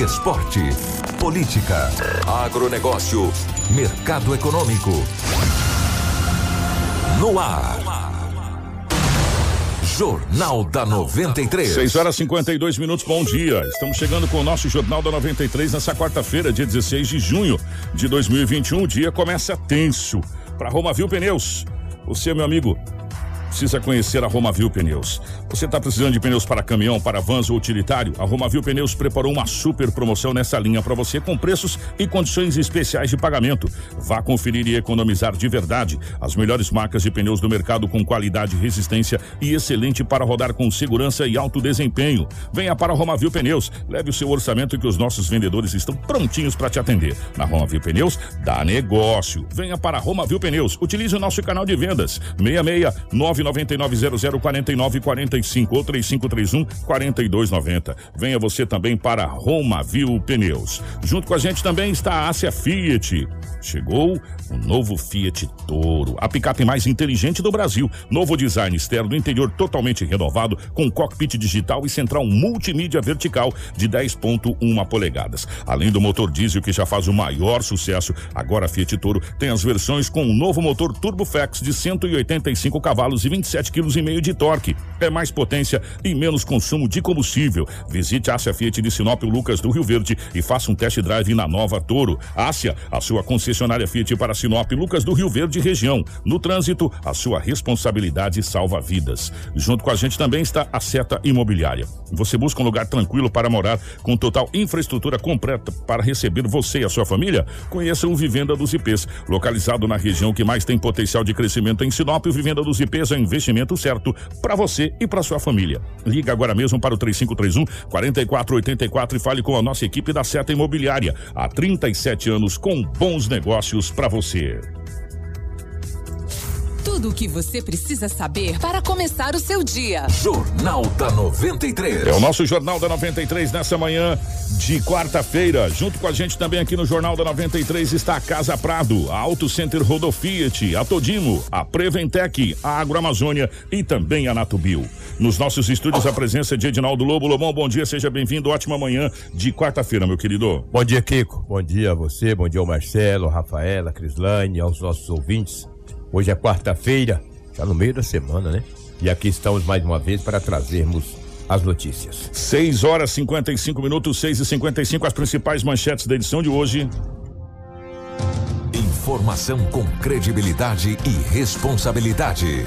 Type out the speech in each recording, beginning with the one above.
esporte, política, agronegócio, mercado econômico. No ar. Jornal da 93. 6 horas 52 minutos, bom dia. Estamos chegando com o nosso Jornal da 93 nessa quarta-feira, dia 16 de junho de 2021. O dia começa tenso para Roma Viu Pneus. Você, meu amigo, precisa conhecer a Romavil Pneus. Você está precisando de pneus para caminhão, para vans ou utilitário? A Romavil Pneus preparou uma super promoção nessa linha para você com preços e condições especiais de pagamento. Vá conferir e economizar de verdade as melhores marcas de pneus do mercado com qualidade, resistência e excelente para rodar com segurança e alto desempenho. Venha para a Romavil Pneus, leve o seu orçamento que os nossos vendedores estão prontinhos para te atender. Na Romavil Pneus, dá negócio. Venha para a Romavil Pneus, utilize o nosso canal de vendas 66 999004945 ou 3531 4290. Venha você também para Roma Viu Pneus. Junto com a gente também está a Ásia Fiat. Chegou o novo Fiat Toro, a picape mais inteligente do Brasil. Novo design externo, interior totalmente renovado, com cockpit digital e central multimídia vertical de 10.1 polegadas. Além do motor diesel que já faz o maior sucesso, agora a Fiat Toro tem as versões com o novo motor Turboflex de 185 cavalos e 27 kg de torque. É mais potência e menos consumo de combustível. Visite a Ásia Fiat de Sinop Lucas do Rio Verde e faça um test drive na nova Toro. Ásia, a sua concessionária Fiat para Sinop Lucas do Rio Verde região. No trânsito, a sua responsabilidade salva vidas. Junto com a gente também está a Seta Imobiliária. Você busca um lugar tranquilo para morar com total infraestrutura completa para receber você e a sua família? Conheça o Vivenda dos IPs, localizado na região que mais tem potencial de crescimento em Sinop. O Vivenda dos IPs é o investimento certo para você e para sua família. Liga agora mesmo para o 3531 4484 e fale com a nossa equipe da Seta Imobiliária. Há 37 anos com bons negócios para você. Tudo o que você precisa saber para começar o seu dia. Jornal da 93. É o nosso Jornal da 93 nessa manhã de quarta-feira. Junto com a gente também aqui no Jornal da 93 está a Casa Prado, a Auto Center Rodofiat, a Todimo, a Preventec, a Agroamazônia e também a Natubio. Nos nossos estúdios a presença de Edinaldo Lobo. Lobão, bom dia, seja bem-vindo. Ótima manhã de quarta-feira, meu querido. Bom dia, Kiko. Bom dia a você, bom dia ao Marcelo, Rafaela, Crislane, aos nossos ouvintes. Hoje é quarta-feira, já no meio da semana, né? E aqui estamos mais uma vez para trazermos as notícias. 6 horas 55 minutos, 6 e 55 as principais manchetes da edição de hoje. Informação com credibilidade e responsabilidade.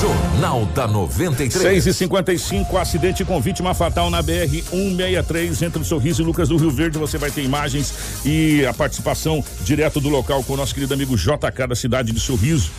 Jornal da 93. 6 e 55 acidente com vítima fatal na BR 163 entre o Sorriso e Lucas do Rio Verde. Você vai ter imagens e a participação direto do local com o nosso querido amigo JK da cidade de Sorriso.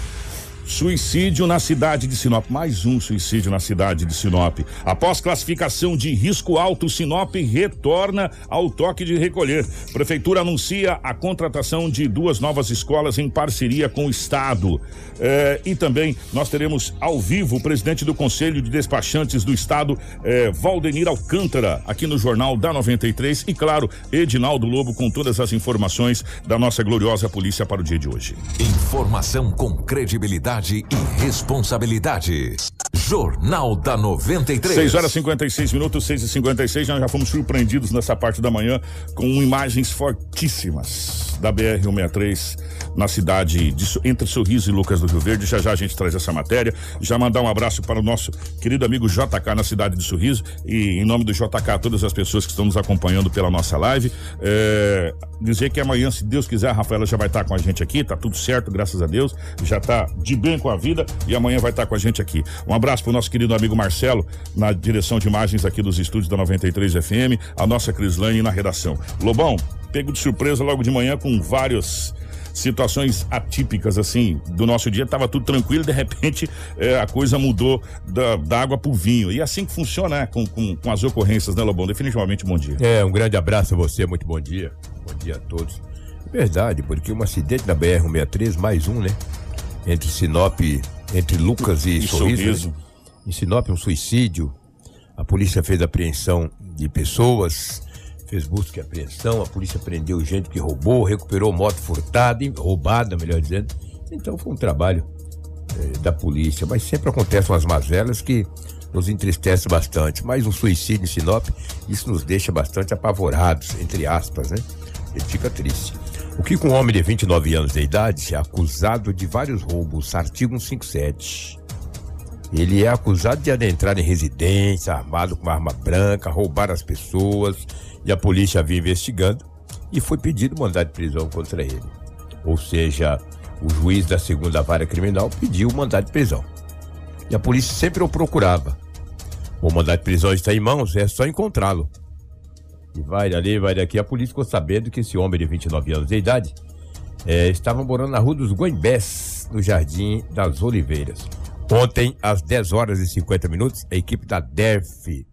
Suicídio na cidade de Sinop. Mais um suicídio na cidade de Sinop. Após classificação de risco alto, Sinop retorna ao toque de recolher. Prefeitura anuncia a contratação de duas novas escolas em parceria com o Estado. Eh, e também nós teremos ao vivo o presidente do Conselho de Despachantes do Estado, eh, Valdenir Alcântara, aqui no Jornal da 93. E claro, Edinaldo Lobo com todas as informações da nossa gloriosa polícia para o dia de hoje. Informação com credibilidade e responsabilidade. Jornal da 93. 6 horas 56 minutos, 6 e 56 Nós já fomos surpreendidos nessa parte da manhã com imagens fortíssimas da BR-163 na cidade de, entre Sorriso e Lucas do Rio Verde. Já já a gente traz essa matéria. Já mandar um abraço para o nosso querido amigo JK na cidade de Sorriso. E em nome do JK, todas as pessoas que estão nos acompanhando pela nossa live. É, dizer que amanhã, se Deus quiser, a Rafaela já vai estar com a gente aqui. Tá tudo certo, graças a Deus. Já tá de bem com a vida e amanhã vai estar com a gente aqui. Um abraço para o nosso querido amigo Marcelo, na direção de imagens aqui dos estúdios da 93 FM, a nossa Crislane na redação. Lobão, pego de surpresa logo de manhã com vários situações atípicas assim do nosso dia, tava tudo tranquilo, de repente é, a coisa mudou da, da água pro vinho. E assim que funciona né, com, com, com as ocorrências, né, Lobão? Definitivamente bom dia. É, um grande abraço a você, muito bom dia. Bom dia a todos. Verdade, porque um acidente na BR-163, mais um, né? Entre Sinop, entre Lucas e, E Sorriso. Sorriso. né? Em Sinop, um suicídio. A polícia fez apreensão de pessoas, fez busca e apreensão. A polícia prendeu gente que roubou, recuperou moto furtada, roubada, melhor dizendo. Então foi um trabalho eh, da polícia. Mas sempre acontecem umas mazelas que nos entristece bastante. Mas um suicídio em Sinop, isso nos deixa bastante apavorados, entre aspas, né? Ele fica triste. O que com um homem de 29 anos de idade é acusado de vários roubos, artigo 157. Ele é acusado de adentrar em residência, armado com arma branca, roubar as pessoas, e a polícia havia investigando e foi pedido mandado de prisão contra ele. Ou seja, o juiz da segunda vara criminal pediu o mandado de prisão. E a polícia sempre o procurava. O mandado de prisão está em mãos, é só encontrá-lo. E vai dali, vai daqui. A polícia ficou sabendo que esse homem de 29 anos de idade eh, estava morando na rua dos Goimbés, no Jardim das Oliveiras. Ontem, às 10 horas e 50 minutos, a equipe da DERF,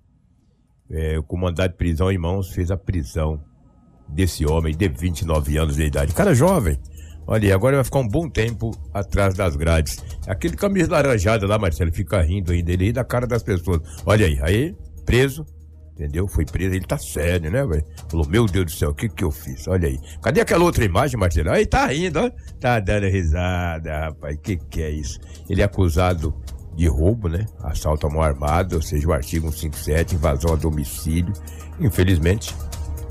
eh, com mandado de prisão em mãos, fez a prisão desse homem de 29 anos de idade. Cara jovem. Olha, agora vai ficar um bom tempo atrás das grades. Aquele camisa laranjada lá, Marcelo, fica rindo ainda. Ele ri da cara das pessoas. Olha aí, aí, preso, entendeu? Foi preso, ele tá sério, né, velho? Falou, meu Deus do céu, o que que eu fiz? Olha aí. Cadê aquela outra imagem, Marcelo? Aí tá rindo, ó. Tá dando risada, rapaz. Que que é isso? Ele é acusado de roubo, né? Assalto à mão armada, ou seja, o artigo 157, invasão a domicílio. Infelizmente,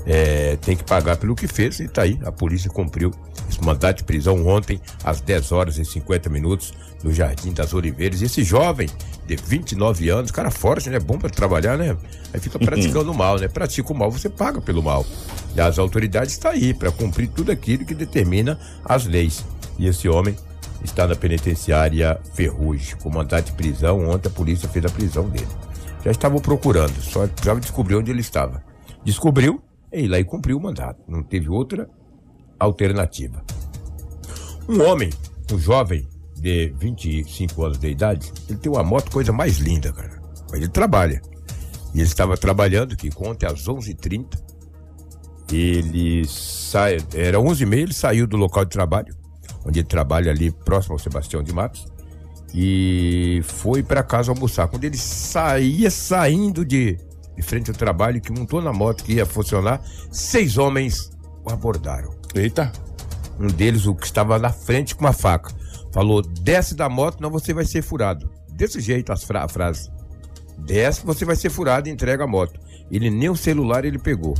é, tem que pagar pelo que fez e tá aí. A polícia cumpriu esse mandado de prisão ontem, às 10 horas e 50 minutos, no Jardim das Oliveiras. E esse jovem, de 29 anos, cara forte, né? Bom pra trabalhar, né? Aí fica praticando o mal, né? Pratica o mal, você paga pelo mal. E as autoridades estão aí para cumprir tudo aquilo que determina as leis. E esse homem está na penitenciária Ferrugem, com mandado de prisão. Ontem a polícia fez a prisão dele. Já estavam procurando, só precisava descobrir onde ele estava. Descobriu, e lá e cumpriu o mandato. Não teve outra alternativa. Um homem, um jovem de 25 anos de idade, ele tem uma moto, coisa mais linda, cara. Mas ele trabalha. E ele estava trabalhando, que ontem às 11h30, ele sai, era 11h30, ele saiu do local de trabalho, onde ele trabalha ali próximo ao Sebastião de Matos, e foi para casa almoçar. Quando ele saía saindo de, de frente ao trabalho, que montou na moto que ia funcionar, seis homens o abordaram. Eita. Um deles, o que estava na frente com uma faca, falou: desce da moto, não você vai ser furado. Desse jeito as fra a frase. Desce, você vai ser furado e entrega a moto. Ele nem o celular ele pegou.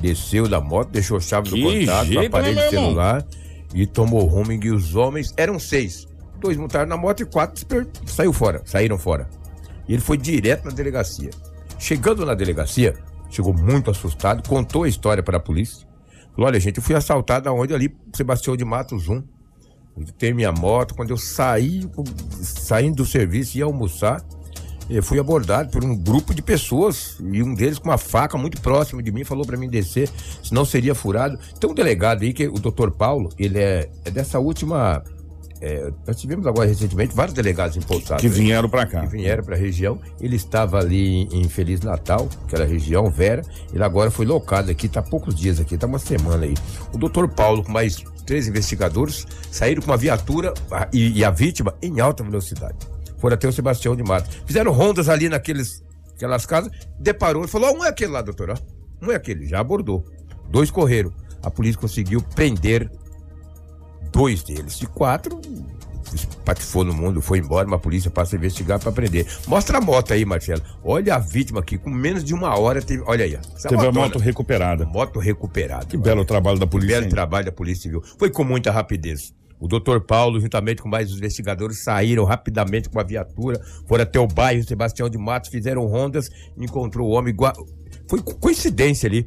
Desceu da moto, deixou a chave do Que contato, o jeito, aparelho né, meu irmão? celular e tomou rumo e os homens eram seis. Dois montaram na moto e quatro saiu fora, saíram fora. E ele foi direto na delegacia. Chegando na delegacia, chegou muito assustado, contou a história para a polícia. Falou: olha, gente, eu fui assaltado aonde ali, Sebastião de Matos 1. Eu tenho minha moto. Quando eu saí, saindo do serviço, ia almoçar, eu fui abordado por um grupo de pessoas e um deles com uma faca muito próximo de mim falou para mim descer, senão seria furado. Tem um delegado aí, que é o doutor Paulo, ele é, é dessa última. É, nós tivemos agora recentemente vários delegados empossados. Que vieram pra cá. que vieram para a região. Ele estava ali em Feliz Natal, aquela região, Vera. Ele agora foi locado aqui, está há poucos dias aqui, está uma semana aí. O doutor Paulo, com mais três investigadores, saíram com uma viatura a- e, e a vítima em alta velocidade. Foram até o Sebastião de Mato. Fizeram rondas ali naqueles, aquelas casas, deparou e falou: ó, um é aquele lá, doutor. Um é aquele, já abordou. Dois correram. A polícia conseguiu prender dois deles. De quatro, patifou no mundo, foi embora, mas a polícia passa a investigar para prender. Mostra a moto aí, Marcelo. Olha a vítima aqui, com menos de uma hora teve. Olha aí. Essa Teve a motona. moto recuperada. Moto recuperada. Que belo trabalho da polícia. Belo hein? trabalho da Polícia Civil. Foi com muita rapidez. O doutor Paulo, juntamente com mais investigadores, saíram rapidamente com a viatura, foram até o bairro Sebastião de Matos, fizeram rondas, encontrou o homem. Foi co- coincidência ali.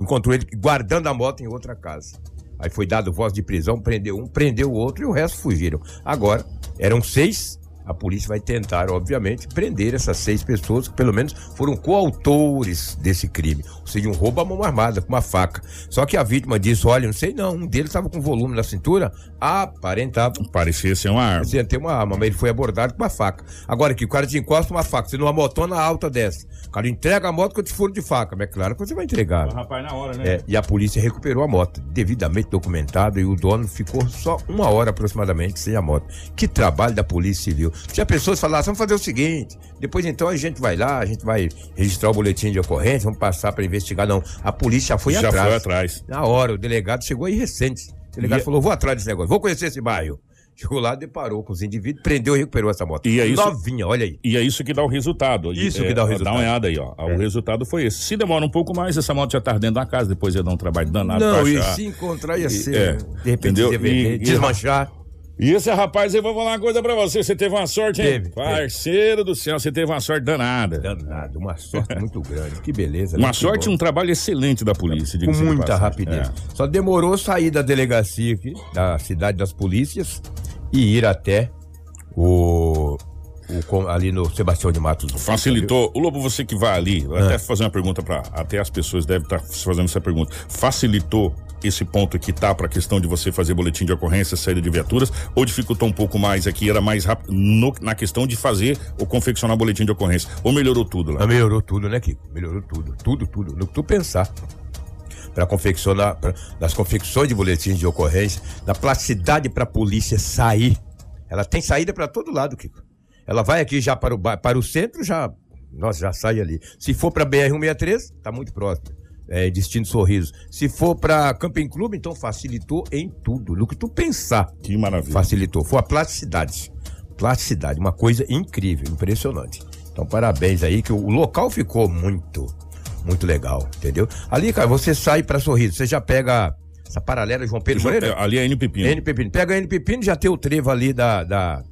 Encontrou ele guardando a moto em outra casa. Aí foi dado voz de prisão, prendeu um, prendeu o outro e o resto fugiram. Agora, eram seis, a polícia vai tentar, obviamente, prender essas seis pessoas que pelo menos foram coautores desse crime. Ou seja, um roubo à mão armada, com uma faca. Só que a vítima disse: olha, não sei não, um deles estava com volume na cintura, aparentava. Parecia ser uma arma. Parecia ter uma arma, mas ele foi abordado com uma faca. Agora que o cara te encosta uma faca, você numa motona alta dessa. O cara entrega a moto com te furo de faca. Mas é claro que você vai entregar. né? Rapaz, na hora, né? É, e a polícia recuperou a moto, devidamente documentado, e o dono ficou só uma hora aproximadamente sem a moto. Que trabalho da Polícia Civil. Tinha pessoas que falavam, vamos fazer o seguinte, depois então a gente vai lá, a gente vai registrar o boletim de ocorrência, vamos passar para investigar. Não, a polícia já foi Já atrás. foi atrás. Na hora, o delegado chegou aí recente. O delegado E- falou, vou atrás desse negócio, vou conhecer esse bairro. Chegou lá, deparou com os indivíduos, prendeu e recuperou essa moto. E é isso- Novinha, olha aí. E é isso que dá o resultado. Isso É, que dá o Dá resultado. uma olhada aí, ó. O É. resultado foi esse. Se demora um pouco mais, essa moto já tá dentro da casa, depois ia dar um trabalho danado Não, pra e achar. se encontrar ia E- ser, é, de repente entendeu? E- e- desmanchar. E esse rapaz aí, vou falar uma coisa pra você. Você teve uma sorte, hein? Teve, teve. Parceiro do céu, você teve uma sorte danada. Danado, uma sorte muito grande. Que beleza. né? Uma Que sorte e um trabalho excelente da polícia. com muita rapidez. É. Só demorou sair da delegacia aqui, da cidade das polícias, e ir até o, o ali no Sebastião de Matos. Facilitou. O Lobo, você que vai ali, vou É. até fazer uma pergunta para Até as pessoas devem estar fazendo essa pergunta. Facilitou esse ponto que tá para a questão de você fazer boletim de ocorrência, saída de viaturas, ou dificultou um pouco mais aqui, era mais rápido no- na questão de fazer ou confeccionar boletim de ocorrência? Ou melhorou tudo lá? Mas melhorou tudo, né, Kiko? Melhorou tudo, tudo, tudo. No que tu pensar. Para confeccionar, pra, das confecções de boletins de ocorrência, da plasticidade para a polícia sair. Ela tem saída para todo lado, Kiko. Ela vai aqui já para o, para o centro, já. Nossa, já sai ali. Se for para BR-163, tá muito próximo. É, Destino Sorriso. Se for para Camping Clube, então facilitou em tudo. No que tu pensar, Que maravilha. facilitou. Foi a plasticidade. Plasticidade, uma coisa incrível, impressionante. Então, parabéns aí, que o local ficou muito, muito legal, entendeu? Ali, cara, você sai pra Sorriso, você já pega essa paralela João Pedro Moreira? Ali é N Pepino. N Pepino. Pega N Pepino, já tem o trevo ali da. da,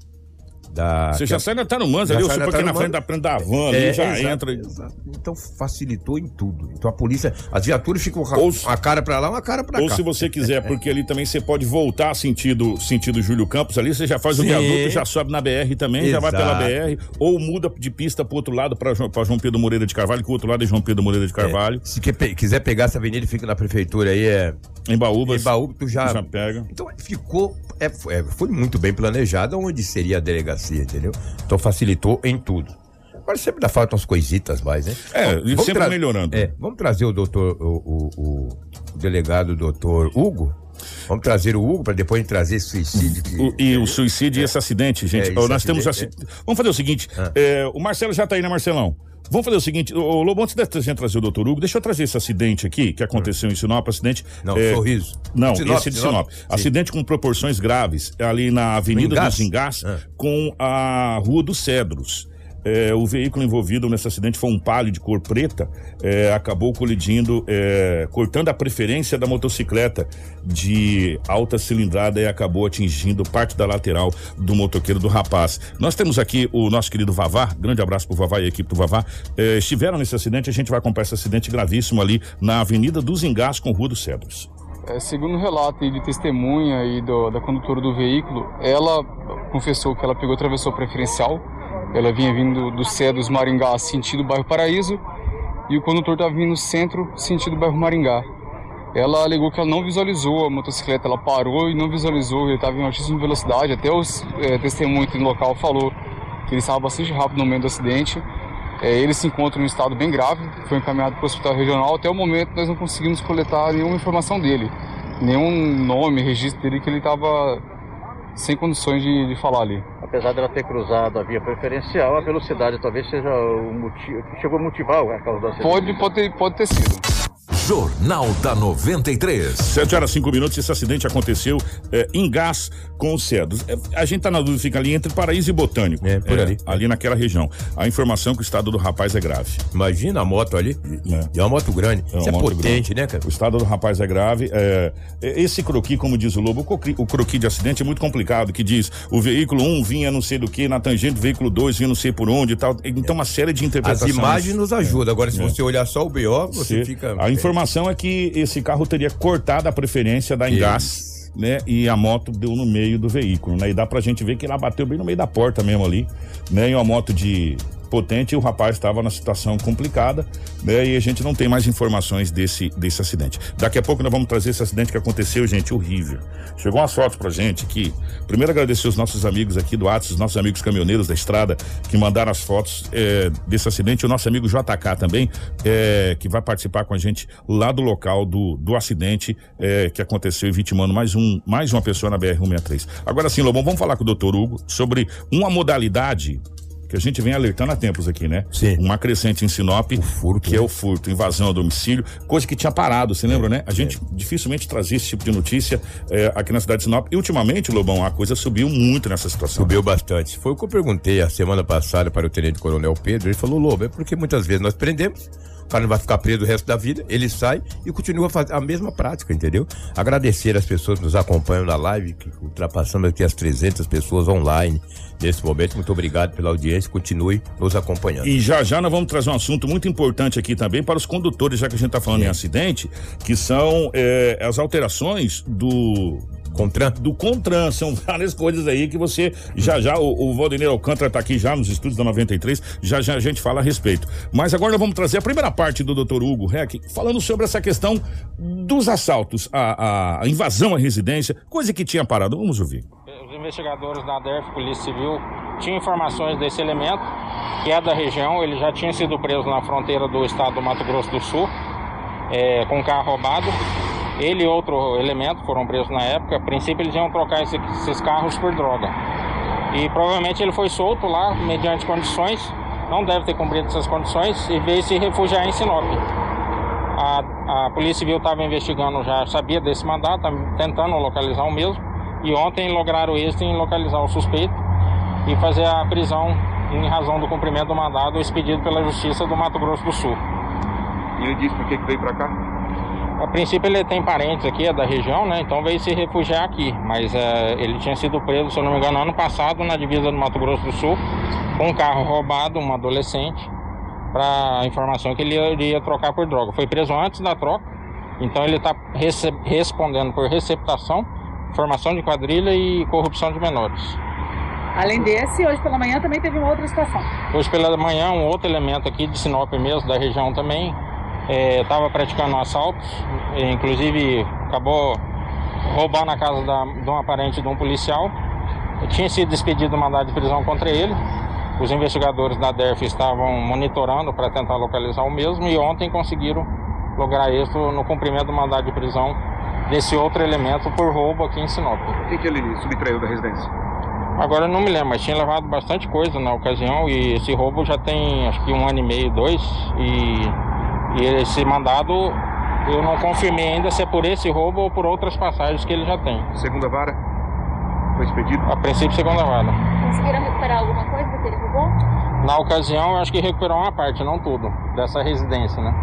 da Você que já é- sai na Tarumãs ali, sai supo na na frente da, da van ali, É, já exato, entra. exato. Então facilitou em tudo. Então a polícia, as viaturas ficam com a- Ou se- cara pra lá, uma cara pra Ou cá. se você quiser, porque ali também você pode voltar sentido, sentido Júlio Campos ali, você já faz o Sim. viaduto, já sobe na BR também, já vai pela Exato. BR, ou muda de pista pro outro lado, pra, João- pra João Pedro Moreira de Carvalho, que o outro lado é João Pedro Moreira de Carvalho, Se quer pe- quiser pegar essa avenida, fica na prefeitura aí, é. em Baúbas. Em Baú, tu já. Já pega. Então ficou. É, foi- é, foi muito bem planejado onde seria a delegacia, entendeu? Então facilitou em tudo. Agora sempre dá falta umas coisitas mais, né? É, Bom, e vamos sempre melhorando. É, vamos trazer o doutor, o, o- o- delegado doutor Hugo. Vamos trazer o Hugo para depois trazer suicídio. que- O- e o suicídio e esse acidente, gente. É, esse nós temos acidente, aci- Vamos fazer o seguinte: Ah. é, o Marcelo já tá aí, né, Marcelão? Vamos fazer o seguinte, ô Lobo, antes gente trazer o doutor Hugo, deixa eu trazer esse acidente aqui, que aconteceu em Sinop, acidente. Não, é, sorriso. Não, Sinop, esse de Sinop. Sinop. Acidente com proporções graves, ali na Avenida dos Engás, Ah. com a Rua dos Cedros. É, o veículo envolvido nesse acidente foi um palio de cor preta, é, acabou colidindo, é, cortando a preferência da motocicleta de alta cilindrada e acabou atingindo parte da lateral do motoqueiro do rapaz. Nós temos aqui o nosso querido Vavá, grande abraço pro Vavá e a equipe do Vavá. É, estiveram nesse acidente, a gente vai acompanhar esse acidente gravíssimo ali na Avenida dos Engás com Rua dos Cedros. É, segundo o relato de testemunha e da condutora do veículo, ela confessou que ela pegou o travessor preferencial. Ela vinha vindo do Cedros Maringá, sentido bairro Paraíso, e o condutor estava vindo centro, sentido bairro Maringá. Ela alegou que ela não visualizou a motocicleta, ela parou e não visualizou, ele estava em altíssima velocidade. Até os é, testemunhos no local falou que ele estava bastante rápido no momento do acidente. É, ele se encontra em um estado bem grave, foi encaminhado para o hospital regional. Até o momento nós não conseguimos coletar nenhuma informação dele, nenhum nome, registro dele que ele estava sem condições de, de falar ali. Apesar dela ter cruzado a via preferencial, a velocidade talvez seja o motivo que chegou a motivar a causa do acidente. Pode, pode, pode ter sido. Jornal da 93. 7 horas 5 minutos, esse acidente aconteceu é, em gás com os cedros. É, a gente tá na dúvida, fica ali entre Paraíso e Botânico. É, por ali. Ali naquela região. A informação que o estado do rapaz é grave. Imagina a moto ali. É. E é uma moto grande. É Isso é potente, né, cara? O estado do rapaz é grave. é, esse croqui, como diz o Lobo, o croqui, o croqui de acidente é muito complicado, que diz o veículo 1 vinha não sei do que, na tangente do veículo 2 vinha não sei por onde e tal. Então, uma série de As interpretações. imagens nos ajudam. Agora, se É. você olhar só o BO, você Você- fica. A informação informação é que esse carro teria cortado a preferência da Engás, né? E a moto deu no meio do veículo, né? E dá pra gente ver que ela bateu bem no meio da porta mesmo ali, né? E uma moto de potente e o rapaz estava na situação complicada, né? E a gente não tem mais informações desse, desse acidente. Daqui a pouco nós vamos trazer esse acidente que aconteceu, gente, horrível. Chegou umas fotos pra gente que, primeiro agradecer os nossos amigos aqui do Atos, os nossos amigos caminhoneiros da estrada, que mandaram as fotos é, desse acidente, o nosso amigo JK também, é, que vai participar com a gente lá do local do, do acidente é, que aconteceu e vitimando mais, um, mais uma pessoa na BR-163. Agora sim, Lobão, vamos falar com o doutor Hugo sobre uma modalidade que a gente vem alertando há tempos aqui, né? Sim. Uma crescente em Sinop, furto, que é né? o furto, invasão ao domicílio, coisa que tinha parado, você lembra, né? A gente dificilmente trazia esse tipo de notícia eh, aqui na cidade de Sinop. E ultimamente, Lobão, a coisa subiu muito nessa situação. Subiu bastante. Foi o que eu perguntei a semana passada para o Tenente Coronel Pedro. Ele falou, Lobo, é porque muitas vezes nós prendemos, cara não vai ficar preso o resto da vida, ele sai e continua a fazer a mesma prática, entendeu? Agradecer as pessoas que nos acompanham na live, que ultrapassamos aqui as 300 pessoas online nesse momento. Muito obrigado pela audiência, continue nos acompanhando. E já já nós vamos trazer um assunto muito importante aqui também para os condutores, já que a gente está falando em acidente, que são eh, as alterações do Contran? do Contran. São várias coisas aí que você já já o, o Valdemir Alcântara está aqui já nos estúdios da 93, já já a gente fala a respeito. Mas agora nós vamos trazer a primeira parte do Dr. Hugo Reck falando sobre essa questão dos assaltos, a, a invasão à residência, coisa que tinha parado. Vamos ouvir. Os investigadores da DERF, Polícia Civil, tinham informações desse elemento, que é da região. Ele já tinha sido preso na fronteira do estado do Mato Grosso do Sul, é, com carro roubado. Ele e outro elemento foram presos na época. A princípio, eles iam trocar esse- esses carros por droga. E provavelmente ele foi solto lá, mediante condições, não deve ter cumprido essas condições, e veio se refugiar em Sinop. A, a Polícia Civil estava investigando já, sabia desse mandato, tentando localizar o mesmo. E ontem lograram êxito em localizar o suspeito e fazer a prisão em razão do cumprimento do mandado expedido pela Justiça do Mato Grosso do Sul. E ele disse por que veio pra cá? A princípio ele tem parentes aqui, é da região, né? Então veio se refugiar aqui. Mas eh, ele tinha sido preso, se eu não me engano, ano passado na divisa do Mato Grosso do Sul, com um carro roubado, um adolescente, para informação que ele iria trocar por droga. Foi preso antes da troca, então ele está respondendo por receptação, formação de quadrilha e corrupção de menores. Além desse, hoje pela manhã também teve uma outra situação. Hoje pela manhã, um outro elemento aqui de Sinop mesmo, da região também, estava praticando assaltos, e, inclusive acabou roubando a casa da, de uma parente de um policial. Tinha sido despedido mandado de prisão contra ele. Os investigadores da DERF estavam monitorando para tentar localizar o mesmo e ontem conseguiram lograr êxito no cumprimento do mandado de prisão desse outro elemento por roubo aqui em Sinop. O que, que ele subtraiu da residência? Agora eu não me lembro, mas tinha levado bastante coisa na ocasião e esse roubo já tem acho que um ano e meio, dois. E, e esse mandado eu não confirmei ainda se é por esse roubo ou por outras passagens que ele já tem. Segunda vara? Foi expedido? A princípio, segunda vara. Conseguiram recuperar alguma coisa do que ele roubou? Na ocasião, eu acho que recuperou uma parte, não tudo, dessa residência, né?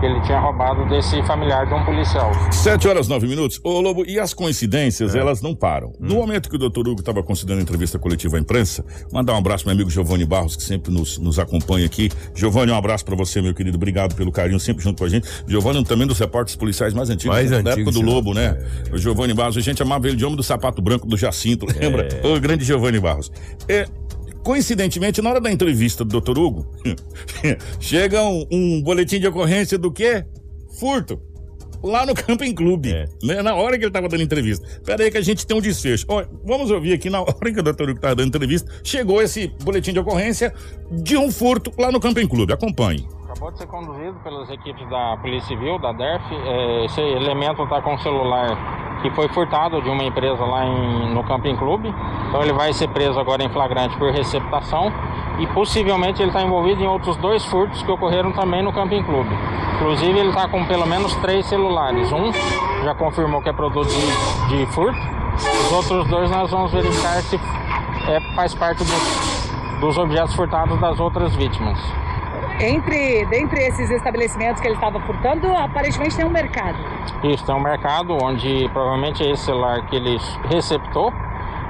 Que ele tinha roubado desse familiar de um policial. Sete horas, nove minutos. Ô, Lobo, e as coincidências, elas não param. No momento que o doutor Hugo estava concedendo entrevista coletiva à imprensa, mandar um abraço meu amigo Giovanni Barros, que sempre nos, nos acompanha aqui. Giovanni, um abraço para você, meu querido. Obrigado pelo carinho, sempre junto com a gente. Giovanni é também dos repórteres policiais mais antigos, Mais da antigos, época do. Lobo, né? O Giovanni Barros, a gente chamava ele de homem do sapato branco do Jacinto, lembra? O grande Giovanni Barros. É, coincidentemente, na hora da entrevista do doutor Hugo, chega um, um boletim de ocorrência do quê? Furto. Lá no Camping Clube, né? Na hora que ele tava dando entrevista. Pera aí que a gente tem um desfecho. Ó, vamos ouvir aqui, na hora que o doutor Hugo tava dando entrevista, chegou esse boletim de ocorrência de um furto lá no Camping Clube. Acompanhe. Acabou de ser conduzido pelas equipes da Polícia Civil, da DERF. É, esse elemento está com um celular que foi furtado de uma empresa lá em- no Camping Clube. Então ele vai ser preso agora em flagrante por receptação e possivelmente ele está envolvido em outros dois furtos que ocorreram também no Camping Clube. Inclusive ele está com pelo menos três celulares. Um já confirmou que é produto de, de furto. Os outros dois nós vamos verificar se é, faz parte dos, dos objetos furtados das outras vítimas. Entre, dentre esses estabelecimentos que ele estava furtando, aparentemente tem um mercado. Isso, tem um mercado onde provavelmente é esse celular que ele receptou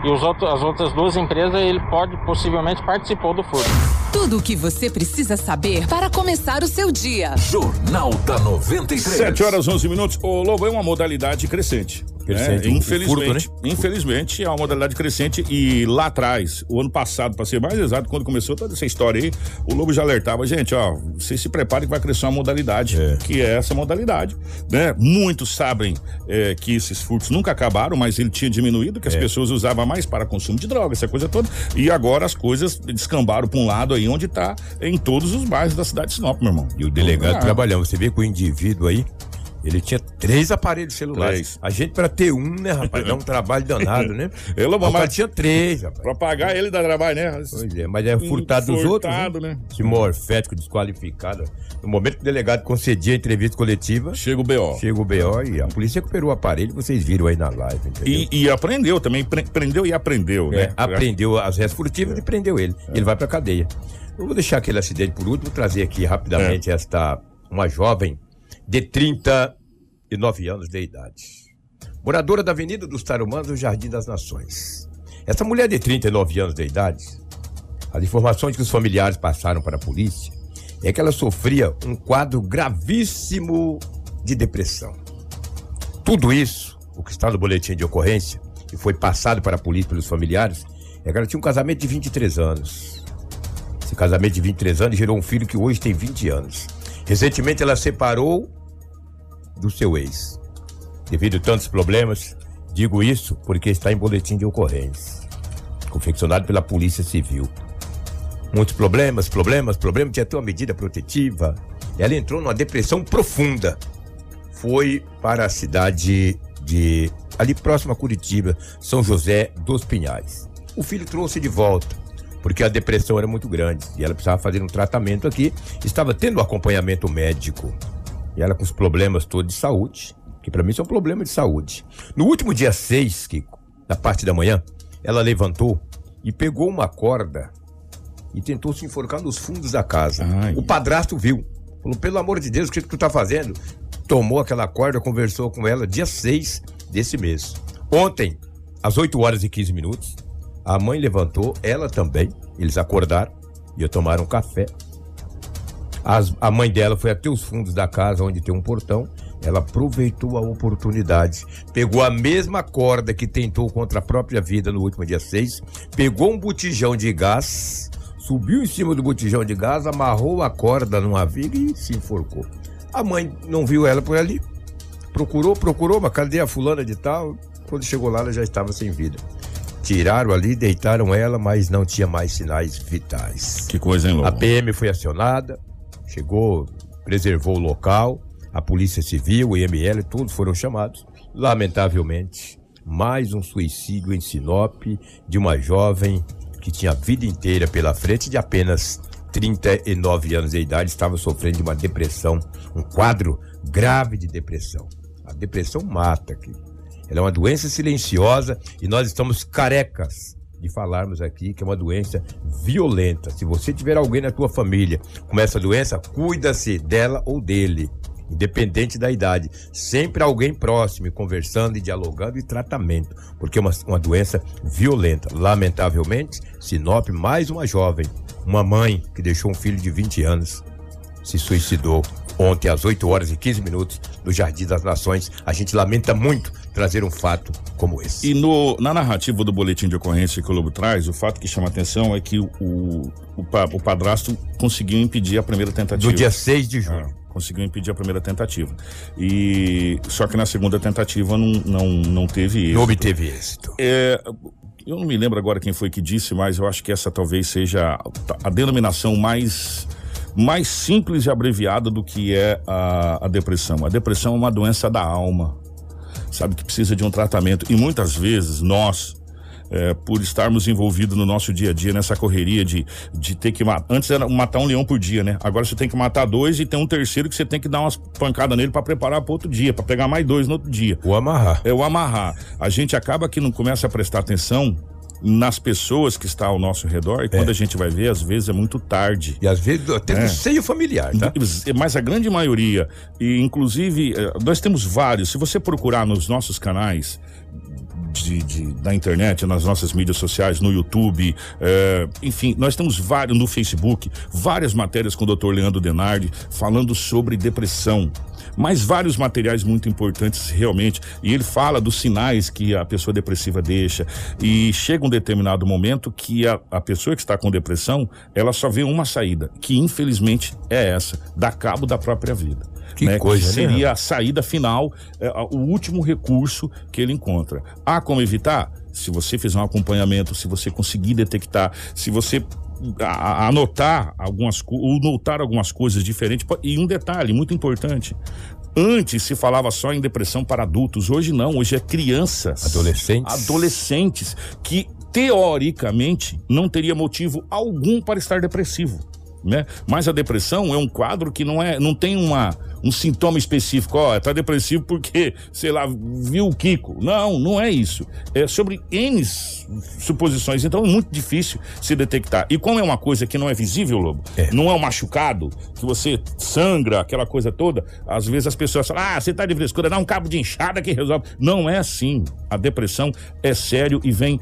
e os outros, as outras duas empresas ele pode possivelmente participou do furto. Tudo o que você precisa saber para começar o seu dia. Jornal da 93. 7 horas 11 minutos. O Lobo é uma modalidade crescente. Crescente, né? Infelizmente, furto, né? infelizmente é uma modalidade crescente e lá atrás, o ano passado, para ser mais exato, quando começou toda essa história aí, o Lobo já alertava, gente, ó, vocês se preparem que vai crescer uma modalidade, que é essa modalidade, né? Muitos sabem é, que esses furtos nunca acabaram, mas ele tinha diminuído, que as É. pessoas usavam mais para consumo de droga, essa coisa toda, e agora as coisas descambaram para um lado aí onde tá em todos os bairros da cidade de Sinop, meu irmão. E o delegado Ah. trabalhando. Você vê que o indivíduo aí, ele tinha três aparelhos celulares. Três. A gente, pra ter um, né, rapaz, dá um trabalho danado, né? Eu, o cara mas- tinha três, rapaz. Pra pagar ele dá trabalho, né? Pois é, mas é furtado dos outros, Furtado, né? né? Esse morfético desqualificado. No momento que o delegado concedia a entrevista coletiva, chega o BO. Chega o BO e a polícia recuperou o aparelho, vocês viram aí na live, entendeu? E, e aprendeu também, pre- prendeu e aprendeu, É, né? aprendeu as restas furtivas e prendeu ele. Ele vai pra cadeia. Eu vou deixar aquele acidente por último, trazer aqui rapidamente esta uma jovem de 39 anos de idade. Moradora da Avenida dos Tarumanos, no Jardim das Nações. Essa mulher de 39 anos de idade, as informações que os familiares passaram para a polícia é que ela sofria um quadro gravíssimo de depressão. Tudo isso, o que está no boletim de ocorrência, e foi passado para a polícia pelos familiares, é que ela tinha um casamento de 23 anos. Esse casamento de 23 anos gerou um filho que hoje tem 20 anos. Recentemente ela separou do seu ex. Devido a tantos problemas, digo isso porque está em boletim de ocorrência, confeccionado pela Polícia Civil. Muitos problemas, problemas, problemas, tinha até uma medida protetiva. Ela entrou numa depressão profunda. Foi para a cidade de. ali próximo a Curitiba, São José dos Pinhais. O filho trouxe de volta, porque a depressão era muito grande e ela precisava fazer um tratamento aqui. Estava tendo acompanhamento médico. E ela com os problemas todos de saúde, que para mim são problemas de saúde. No último dia 6, Kiko, na parte da manhã, ela levantou e pegou uma corda e tentou se enforcar nos fundos da casa. O padrasto viu. Falou, pelo amor de Deus, o que que tu tá fazendo? Tomou aquela corda, conversou com ela dia 6 desse mês. Ontem, às 8 horas e 15 minutos, a mãe levantou, ela também, eles acordaram e tomaram café. As- a mãe dela foi até os fundos da casa, onde tem um portão. Ela aproveitou a oportunidade, pegou a mesma corda que tentou contra a própria vida no último dia 6, pegou um botijão de gás, subiu em cima do botijão de gás, amarrou a corda numa viga e se enforcou. A mãe não viu ela por ali, procurou, procurou, mas cadê a fulana de tal? Quando chegou lá, ela já estava sem vida. Tiraram ali, deitaram ela, mas não tinha mais sinais vitais. Que coisa, hein, Lobo? A PM foi acionada, chegou, preservou o local, a Polícia Civil, o IML, todos foram chamados. Lamentavelmente, mais um suicídio em Sinop de uma jovem que tinha a vida inteira pela frente de apenas 39 anos de idade, estava sofrendo de uma depressão, um quadro grave de depressão. A depressão mata aqui. Ela é uma doença silenciosa e nós estamos carecas de falarmos aqui que é uma doença violenta. Se você tiver alguém na tua família com essa doença, cuida-se dela ou dele, independente da idade. Sempre alguém próximo, conversando e dialogando e tratamento, porque é uma, uma doença violenta. Lamentavelmente, Sinop, mais uma jovem, uma mãe que deixou um filho de 20 anos, se suicidou ontem às 8 horas e 15 minutos no Jardim das Nações. A gente lamenta muito trazer um fato como esse. E no, na narrativa do boletim de ocorrência que o Lobo traz, o fato que chama atenção é que o, o, o padrasto conseguiu impedir a primeira tentativa. Do dia 6 de junho. Ah, conseguiu impedir a primeira tentativa. E só que na segunda tentativa não, não, não teve êxito. Não obteve êxito. É, eu não me lembro agora quem foi que disse, mas eu acho que essa talvez seja a denominação mais mais simples e abreviada do que é a, a depressão. A depressão é uma doença da alma, sabe que precisa de um tratamento e muitas vezes nós é, por estarmos envolvidos no nosso dia a dia nessa correria de, de ter que matar. Antes era matar um leão por dia, né? Agora você tem que matar dois e tem um terceiro que você tem que dar umas pancadas nele para preparar para outro dia, para pegar mais dois no outro dia. O amarrar. É o amarrar. A gente acaba que não começa a prestar atenção nas pessoas que estão ao nosso redor e quando a gente vai ver, às vezes é muito tarde. E às vezes até no seio familiar, tá? Mas a grande maioria, e inclusive eh, nós temos vários, se você procurar nos nossos canais de, de- da internet, nas nossas mídias sociais, no YouTube, é, enfim, nós temos vários no Facebook, várias matérias com o Dr. Leandro Denardi falando sobre depressão. Mas vários materiais muito importantes realmente. E ele fala dos sinais que a pessoa depressiva deixa. E chega um determinado momento que a, a pessoa que está com depressão, ela só vê uma saída, que infelizmente é essa, dar cabo da própria vida. Que né? coisa, né? seria a saída final, é, o último recurso que ele encontra. Há como evitar? Se você fizer um acompanhamento, se você conseguir detectar, se você a- a- anotar algumas ou notar algumas coisas diferentes. E um detalhe muito importante. Antes se falava só em depressão para adultos, hoje não, hoje é crianças. Adolescentes. Adolescentes que teoricamente não teria motivo algum para estar depressivo. Né? Mas a depressão é um quadro que não é, não tem uma, um sintoma específico. Ó, tá depressivo porque, sei lá, viu o Kiko. Não, não é isso. É sobre N suposições. Então é muito difícil se detectar. E como é uma coisa que não é visível, Lobo, não é um machucado, que você sangra, aquela coisa toda, às vezes as pessoas falam, ah, você tá de frescura, dá um cabo de inchada que resolve. Não é assim. A depressão é sério e vem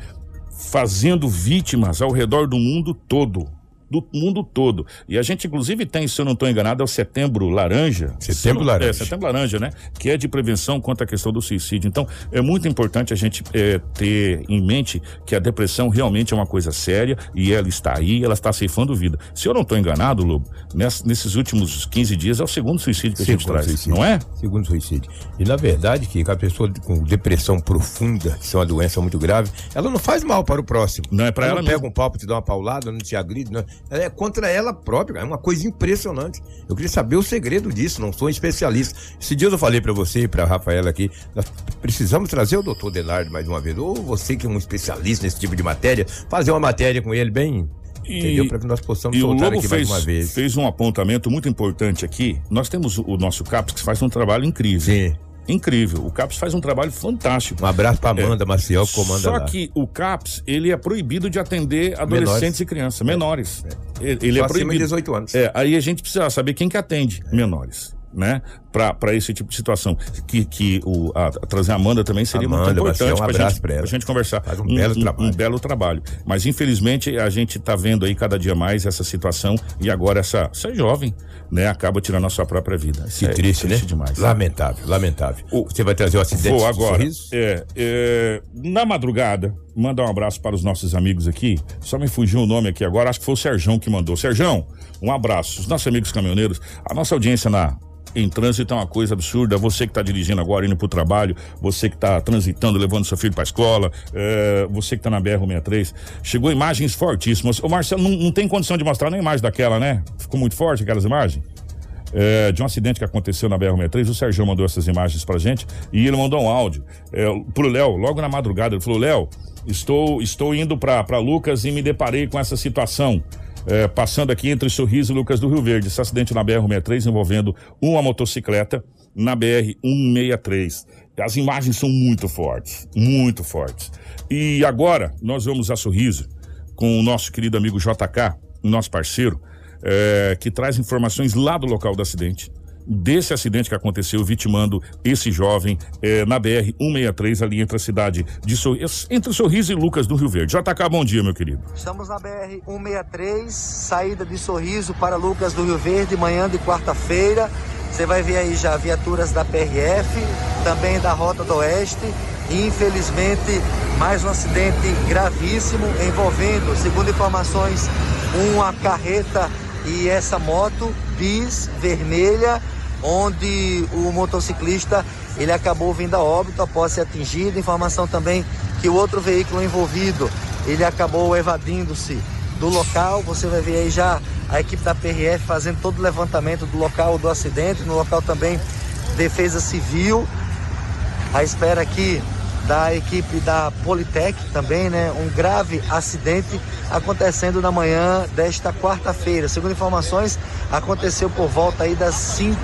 fazendo vítimas ao redor do mundo todo. Do mundo todo. E a gente, inclusive, tem, se eu não estou enganado, é o Setembro Laranja. Setembro não- Laranja. É, Setembro Laranja, né? Que é de prevenção contra a questão do suicídio. Então, é muito importante a gente é, ter em mente que a depressão realmente é uma coisa séria e ela está aí, ela está ceifando vida. Se eu não estou enganado, Lobo, ness- nesses últimos 15 dias é o segundo suicídio que a gente Segundo traz, suicídio. não é? Segundo suicídio. E na verdade, que a pessoa com depressão profunda, que é uma doença muito grave, ela não faz mal para o próximo. Não é pra ela não mesmo. pega um pra te dar uma paulada, não te agride. Não. É contra ela própria. É uma coisa impressionante. Eu queria saber o segredo disso, não sou um especialista. Esse dia eu falei pra você e pra Rafaela aqui, nós precisamos trazer o doutor Denardo mais uma vez. Ou você que é um especialista nesse tipo de matéria, fazer uma matéria com ele bem. entendeu? Para que nós possamos E o Lobo aqui fez, mais uma vez. fez um apontamento muito importante aqui. Nós temos o, o nosso CAPS que faz um trabalho incrível. Sim. Incrível. O CAPS faz um trabalho fantástico. Um abraço pra Amanda É. Maciel, que comanda Só lá. que o CAPS, ele é proibido de atender adolescentes Menores. e crianças, menores. Ele, ele Só é acima de proibido. 18 anos. É, aí a gente precisa saber quem que atende menores. Né? Pra esse tipo de situação. Que, que o, a, trazer a Amanda também seria Amanda, muito importante um pra, abraço gente, pra gente conversar. Faz um belo trabalho. Um belo trabalho. Mas infelizmente a gente tá vendo aí cada dia mais essa situação e agora essa, essa jovem, né, acaba tirando a sua própria vida. Que é triste, né? demais. Lamentável, lamentável. Você vai trazer o acidente Vou agora. É, é, na madrugada, mandar um abraço para os nossos amigos aqui. Só me fugiu o nome aqui agora, acho que foi o Serjão que mandou. Serjão, um abraço. Os nossos amigos caminhoneiros, a nossa audiência na. Em trânsito é uma coisa absurda. Você que está dirigindo agora, indo para o trabalho, você que está transitando, levando seu filho para a escola, é, você que está na BR-63. Chegou imagens fortíssimas. O Marcelo não, não tem condição de mostrar nem imagem daquela, né? Ficou muito forte aquelas imagens é, de um acidente que aconteceu na BR-63. O Sérgio mandou essas imagens pra gente e ele mandou um áudio é, pro Léo, logo na madrugada. Ele falou: Léo, estou, estou indo pra Lucas e me deparei com essa situação. É, passando aqui entre Sorriso e Lucas do Rio Verde. Esse acidente na BR-63 envolvendo uma motocicleta na BR-163. As imagens são muito fortes, muito fortes. E agora nós vamos a Sorriso com o nosso querido amigo JK, nosso parceiro, é, que traz informações lá do local do acidente. Desse acidente que aconteceu, vitimando esse jovem é, na BR-163, ali entre a cidade de Sorriso, entre Sorriso e Lucas do Rio Verde. JK, bom dia, meu querido. Estamos na BR-163, saída de Sorriso para Lucas do Rio Verde, manhã de quarta-feira. Você vai ver aí já viaturas da PRF, também da Rota do Oeste. Infelizmente, mais um acidente gravíssimo envolvendo, segundo informações, uma carreta e essa moto bis vermelha, onde o motociclista ele acabou vindo a óbito após ser atingido. Informação também que o outro veículo envolvido ele acabou evadindo-se do local. Você vai ver aí já a equipe da PRF fazendo todo o levantamento do local do acidente, no local também Defesa Civil. A espera aqui da equipe da Politec também, né? Um grave acidente acontecendo na manhã desta quarta-feira. Segundo informações, aconteceu por volta aí das 5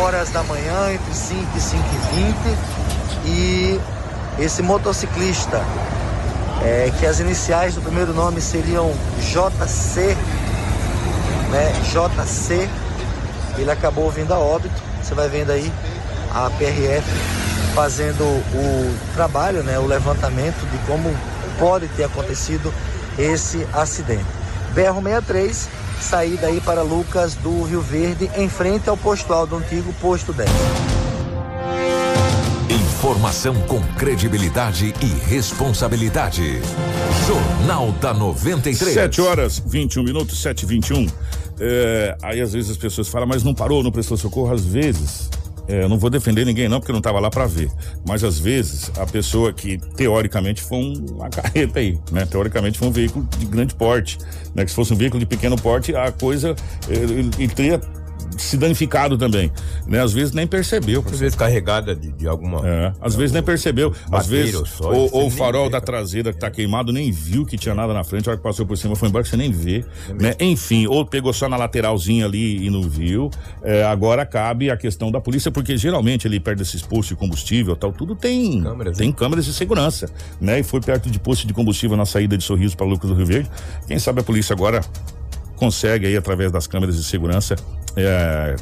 horas da manhã, entre 5 e 5 e 20. E esse motociclista, é, que as iniciais do primeiro nome seriam JC, né? JC, ele acabou vindo a óbito. Você vai vendo aí a PRF fazendo o trabalho, né, o levantamento de como pode ter acontecido esse acidente. BR-63, saída aí para Lucas do Rio Verde, em frente ao postual do antigo posto 10. Informação com credibilidade e responsabilidade. Jornal da 93. 7 horas 21 minutos, 7 e 21 é, Aí às vezes as pessoas falam, mas não parou, não prestou socorro. Às vezes, é, não vou defender ninguém não, porque não estava lá para ver. Mas às vezes a pessoa que teoricamente foi uma carreta aí, né? Teoricamente foi um veículo de grande porte, né? Que se fosse um veículo de pequeno porte, a coisa ele, ele teria se danificado também, né? Às vezes nem percebeu. Às vezes carregada de, de alguma. É, às vezes nem percebeu. Às vezes, só, ou, ou o farol vê, da traseira que tá queimado nem viu que tinha nada na frente, a hora que passou por cima foi embora, você nem vê. Né? Enfim, ou pegou só na lateralzinha ali e não viu. É, agora cabe a questão da polícia, porque geralmente ali perto desses postos de combustível tal, tudo tem câmeras, tem câmeras de segurança, né? E foi perto de posto de combustível na saída de Sorriso para Lucas do Rio Verde. Quem sabe a polícia agora consegue aí através das câmeras de segurança é,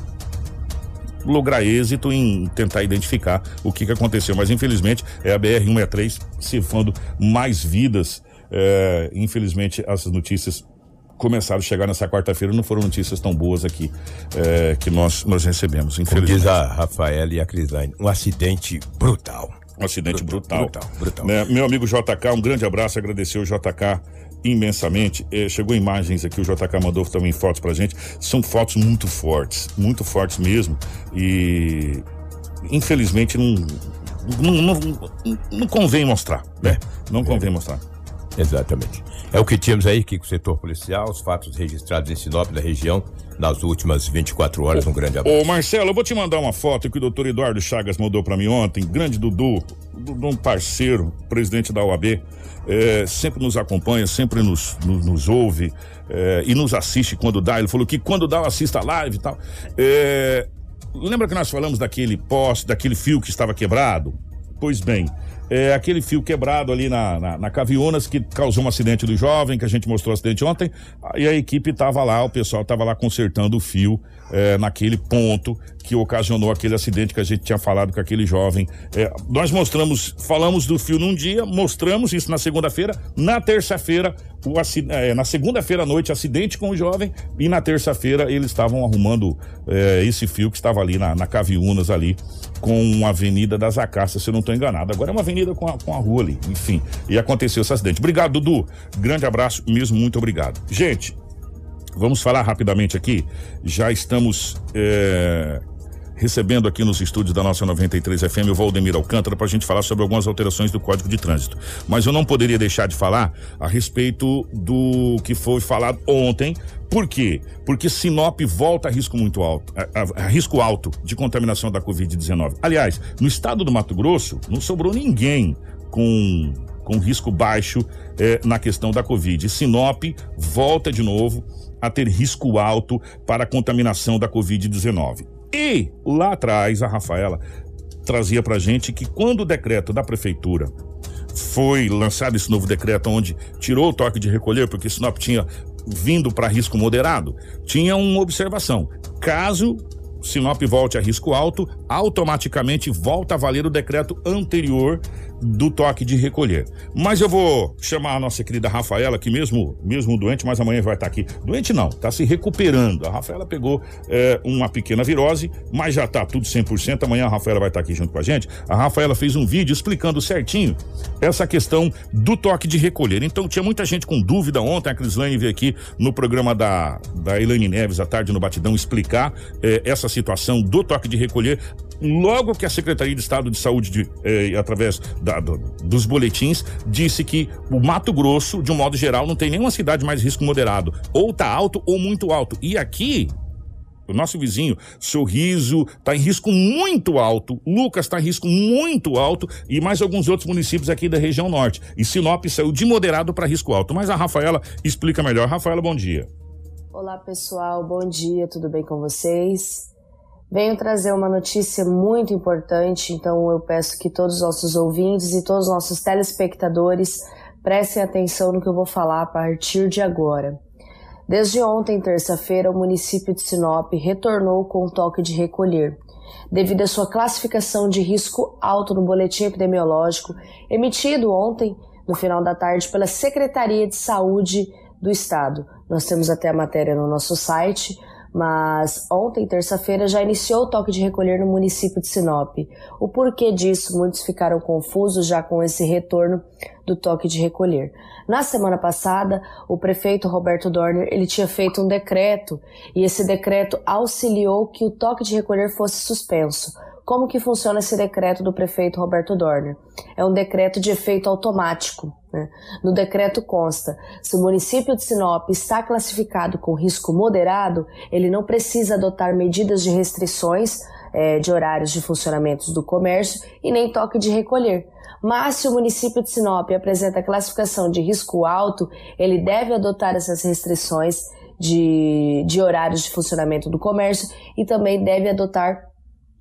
lograr êxito em tentar identificar o que, que aconteceu. Mas infelizmente é a BR-163 cifrando mais vidas. É, infelizmente, essas notícias começaram a chegar nessa quarta-feira, não foram notícias tão boas aqui é, que nós, nós recebemos, Como infelizmente. diz a Rafaela e a Crislaine, um acidente brutal. Um acidente brutal. Brutal, brutal. Né? Meu amigo JK, um grande abraço, agradecer o JK imensamente. Eh, chegou imagens aqui, o JK mandou também fotos pra gente. São fotos muito fortes, muito fortes mesmo. E infelizmente não, não, não, não convém mostrar, né? Não convém mostrar. Exatamente. É o que tínhamos aí, Kiko, setor policial, os fatos registrados em Sinop da região nas últimas 24 horas. Um grande abraço. Ô Marcelo, eu vou te mandar uma foto que o doutor Eduardo Chagas mandou pra mim ontem. Grande Dudu, um parceiro, presidente da OAB, é, sempre nos acompanha, sempre nos, nos, nos ouve é, e nos assiste quando dá. Ele falou que quando dá, eu assisto a live e tal. É, lembra que nós falamos daquele poste, daquele fio que estava quebrado? Pois bem, é aquele fio quebrado ali na, na, na que causou um acidente do jovem, que a gente mostrou o acidente ontem, e a equipe estava lá, o pessoal estava lá consertando o fio é, naquele ponto que ocasionou aquele acidente que a gente tinha falado com aquele jovem. É, nós mostramos, falamos do fio num dia, mostramos isso na segunda-feira, na terça-feira, é, na segunda-feira à noite, acidente com o jovem, e na terça-feira eles estavam arrumando é, esse fio que estava ali na, na Caviunas ali, com a Avenida das Acácias, se eu não estou enganado. Agora é uma avenida com a, com a rua ali, enfim. E aconteceu esse acidente. Obrigado, Dudu. Grande abraço mesmo, muito obrigado. Gente, vamos falar rapidamente aqui. Já estamos é, recebendo aqui nos estúdios da nossa 93 FM o Valdemir Alcântara para a gente falar sobre algumas alterações do Código de Trânsito. Mas eu não poderia deixar de falar a respeito do que foi falado ontem. Por quê? Porque Sinop volta a risco muito alto, a, a- a risco alto de contaminação da Covid-19. Aliás, no estado do Mato Grosso, não sobrou ninguém com, com risco baixo eh, na questão da Covid. Sinop volta de novo a ter risco alto para a contaminação da Covid-19. E lá atrás, a Rafaela trazia pra gente que quando o decreto da prefeitura foi lançado esse novo decreto onde tirou o toque de recolher, porque Sinop tinha vindo para risco moderado, tinha uma observação. Caso Sinop volte a risco alto, automaticamente volta a valer o decreto anterior do toque de recolher. Mas eu vou chamar a nossa querida Rafaela, que mesmo mesmo doente, mas amanhã vai estar aqui. Doente não, está se recuperando. A Rafaela pegou eh, uma pequena virose, mas já está tudo 100%. Amanhã a Rafaela vai estar aqui junto com a gente. A Rafaela fez um vídeo explicando certinho essa questão do toque de recolher. Então tinha muita gente com dúvida ontem. A Crislane veio aqui no programa da, da Elaine Neves à tarde no Batidão explicar eh, essa situação do toque de recolher. Logo que a Secretaria de Estado de Saúde, de, eh, através da- do- dos boletins, disse que o Mato Grosso, de um modo geral, não tem nenhuma cidade mais risco moderado. Ou tá alto ou muito alto. E aqui, o nosso vizinho, Sorriso, está em risco muito alto. Lucas está em risco muito alto. E mais alguns outros municípios aqui da região norte. E Sinop saiu de moderado para risco alto. Mas a Rafaela explica melhor. Rafaela, bom dia. Olá pessoal, bom dia, tudo bem com vocês? Venho trazer uma notícia muito importante, então eu peço que todos os nossos ouvintes e todos os nossos telespectadores prestem atenção no que eu vou falar a partir de agora. Desde ontem, terça-feira, o município de Sinop retornou com o toque de recolher. devido à sua classificação de risco alto no boletim epidemiológico emitido ontem, no final da tarde, pela Secretaria de Saúde do Estado. Nós temos até a matéria no nosso site, mas ontem, terça-feira, já iniciou o toque de recolher no município de Sinop. O porquê disso, muitos ficaram confusos já com esse retorno do toque de recolher. Na semana passada, o prefeito Roberto Dorner, ele tinha feito um decreto e esse decreto auxiliou que o toque de recolher fosse suspenso. Como que funciona esse decreto do prefeito Roberto Dorner? É um decreto de efeito automático. Né? No decreto consta: se o município de Sinop está classificado com risco moderado, ele não precisa adotar medidas de restrições é, de horários de funcionamento do comércio e nem toque de recolher. Mas se o município de Sinop apresenta classificação de risco alto, ele deve adotar essas restrições de, de horários de funcionamento do comércio e também deve adotar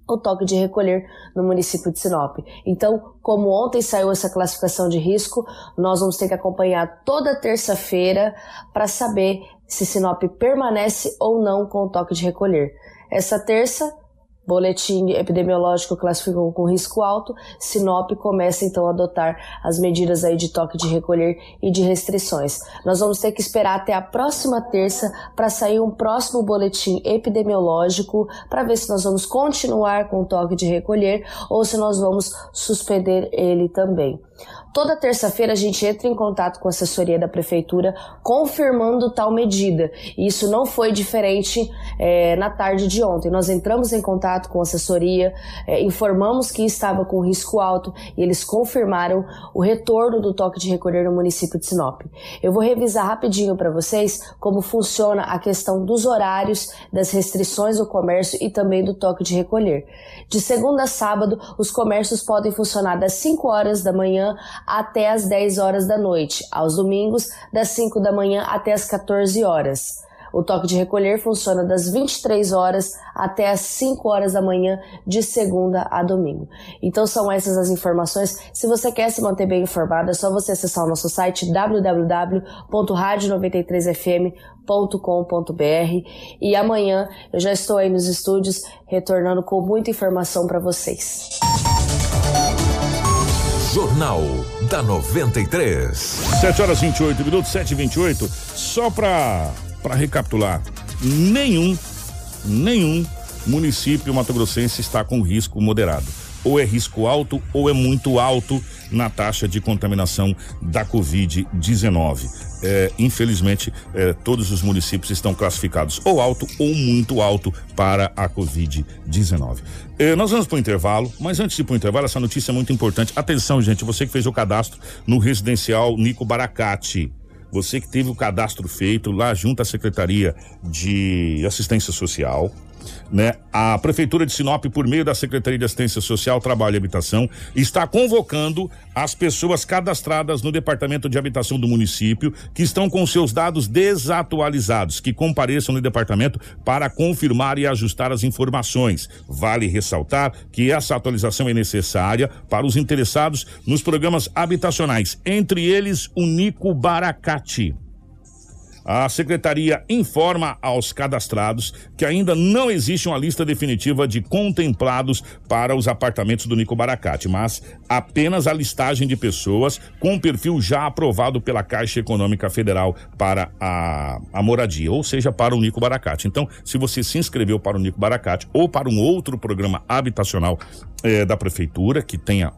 o toque de recolher no município de Sinop. Então, como ontem saiu essa classificação de risco, nós vamos ter que acompanhar toda terça-feira para saber se Sinop permanece ou não com o toque de recolher. Essa terça boletim epidemiológico classificou com risco alto, Sinop começa então a adotar as medidas aí de toque de recolher e de restrições. Nós vamos ter que esperar até a próxima terça para sair um próximo boletim epidemiológico para ver se nós vamos continuar com o toque de recolher ou se nós vamos suspender ele também. Toda terça-feira a gente entra em contato com a assessoria da prefeitura confirmando tal medida. E isso não foi diferente é, na tarde de ontem. Nós entramos em contato com a assessoria, é, informamos que estava com risco alto e eles confirmaram o retorno do toque de recolher no município de Sinop. Eu vou revisar rapidinho para vocês como funciona a questão dos horários, das restrições do comércio e também do toque de recolher. De segunda a sábado, os comércios podem funcionar das 5 horas da manhã até as 10 horas da noite, aos domingos, das 5 da manhã até as 14 horas. O toque de recolher funciona das 23 horas até as 5 horas da manhã, de segunda a domingo. Então são essas as informações. Se você quer se manter bem informado, é só você acessar o nosso site www.radio93fm.com.br e amanhã eu já estou aí nos estúdios retornando com muita informação para vocês. Jornal da 93. 7 horas 28 minutos, 7 e 28 Só para recapitular: nenhum, nenhum município mato-grossense está com risco moderado. Ou é risco alto ou é muito alto na taxa de contaminação da Covid-19. É, infelizmente, é, todos os municípios estão classificados ou alto ou muito alto para a Covid-19. É, nós vamos para o intervalo, mas antes de ir para o intervalo, essa notícia é muito importante. Atenção, gente, você que fez o cadastro no residencial Nico Baracate. Você que teve o cadastro feito lá junto à Secretaria de Assistência Social, né? A Prefeitura de Sinop, por meio da Secretaria de Assistência Social, Trabalho e Habitação, está convocando as pessoas cadastradas no Departamento de Habitação do município que estão com seus dados desatualizados, que compareçam no departamento para confirmar e ajustar as informações. Vale ressaltar que essa atualização é necessária para os interessados nos programas habitacionais, entre eles o Nico Baracate. A secretaria informa aos cadastrados que ainda não existe uma lista definitiva de contemplados para os apartamentos do Nico Baracate, mas apenas a listagem de pessoas com perfil já aprovado pela Caixa Econômica Federal para a, a moradia, ou seja, para o Nico Baracate. Então, se você se inscreveu para o Nico Baracate ou para um outro programa habitacional eh, da prefeitura que tenha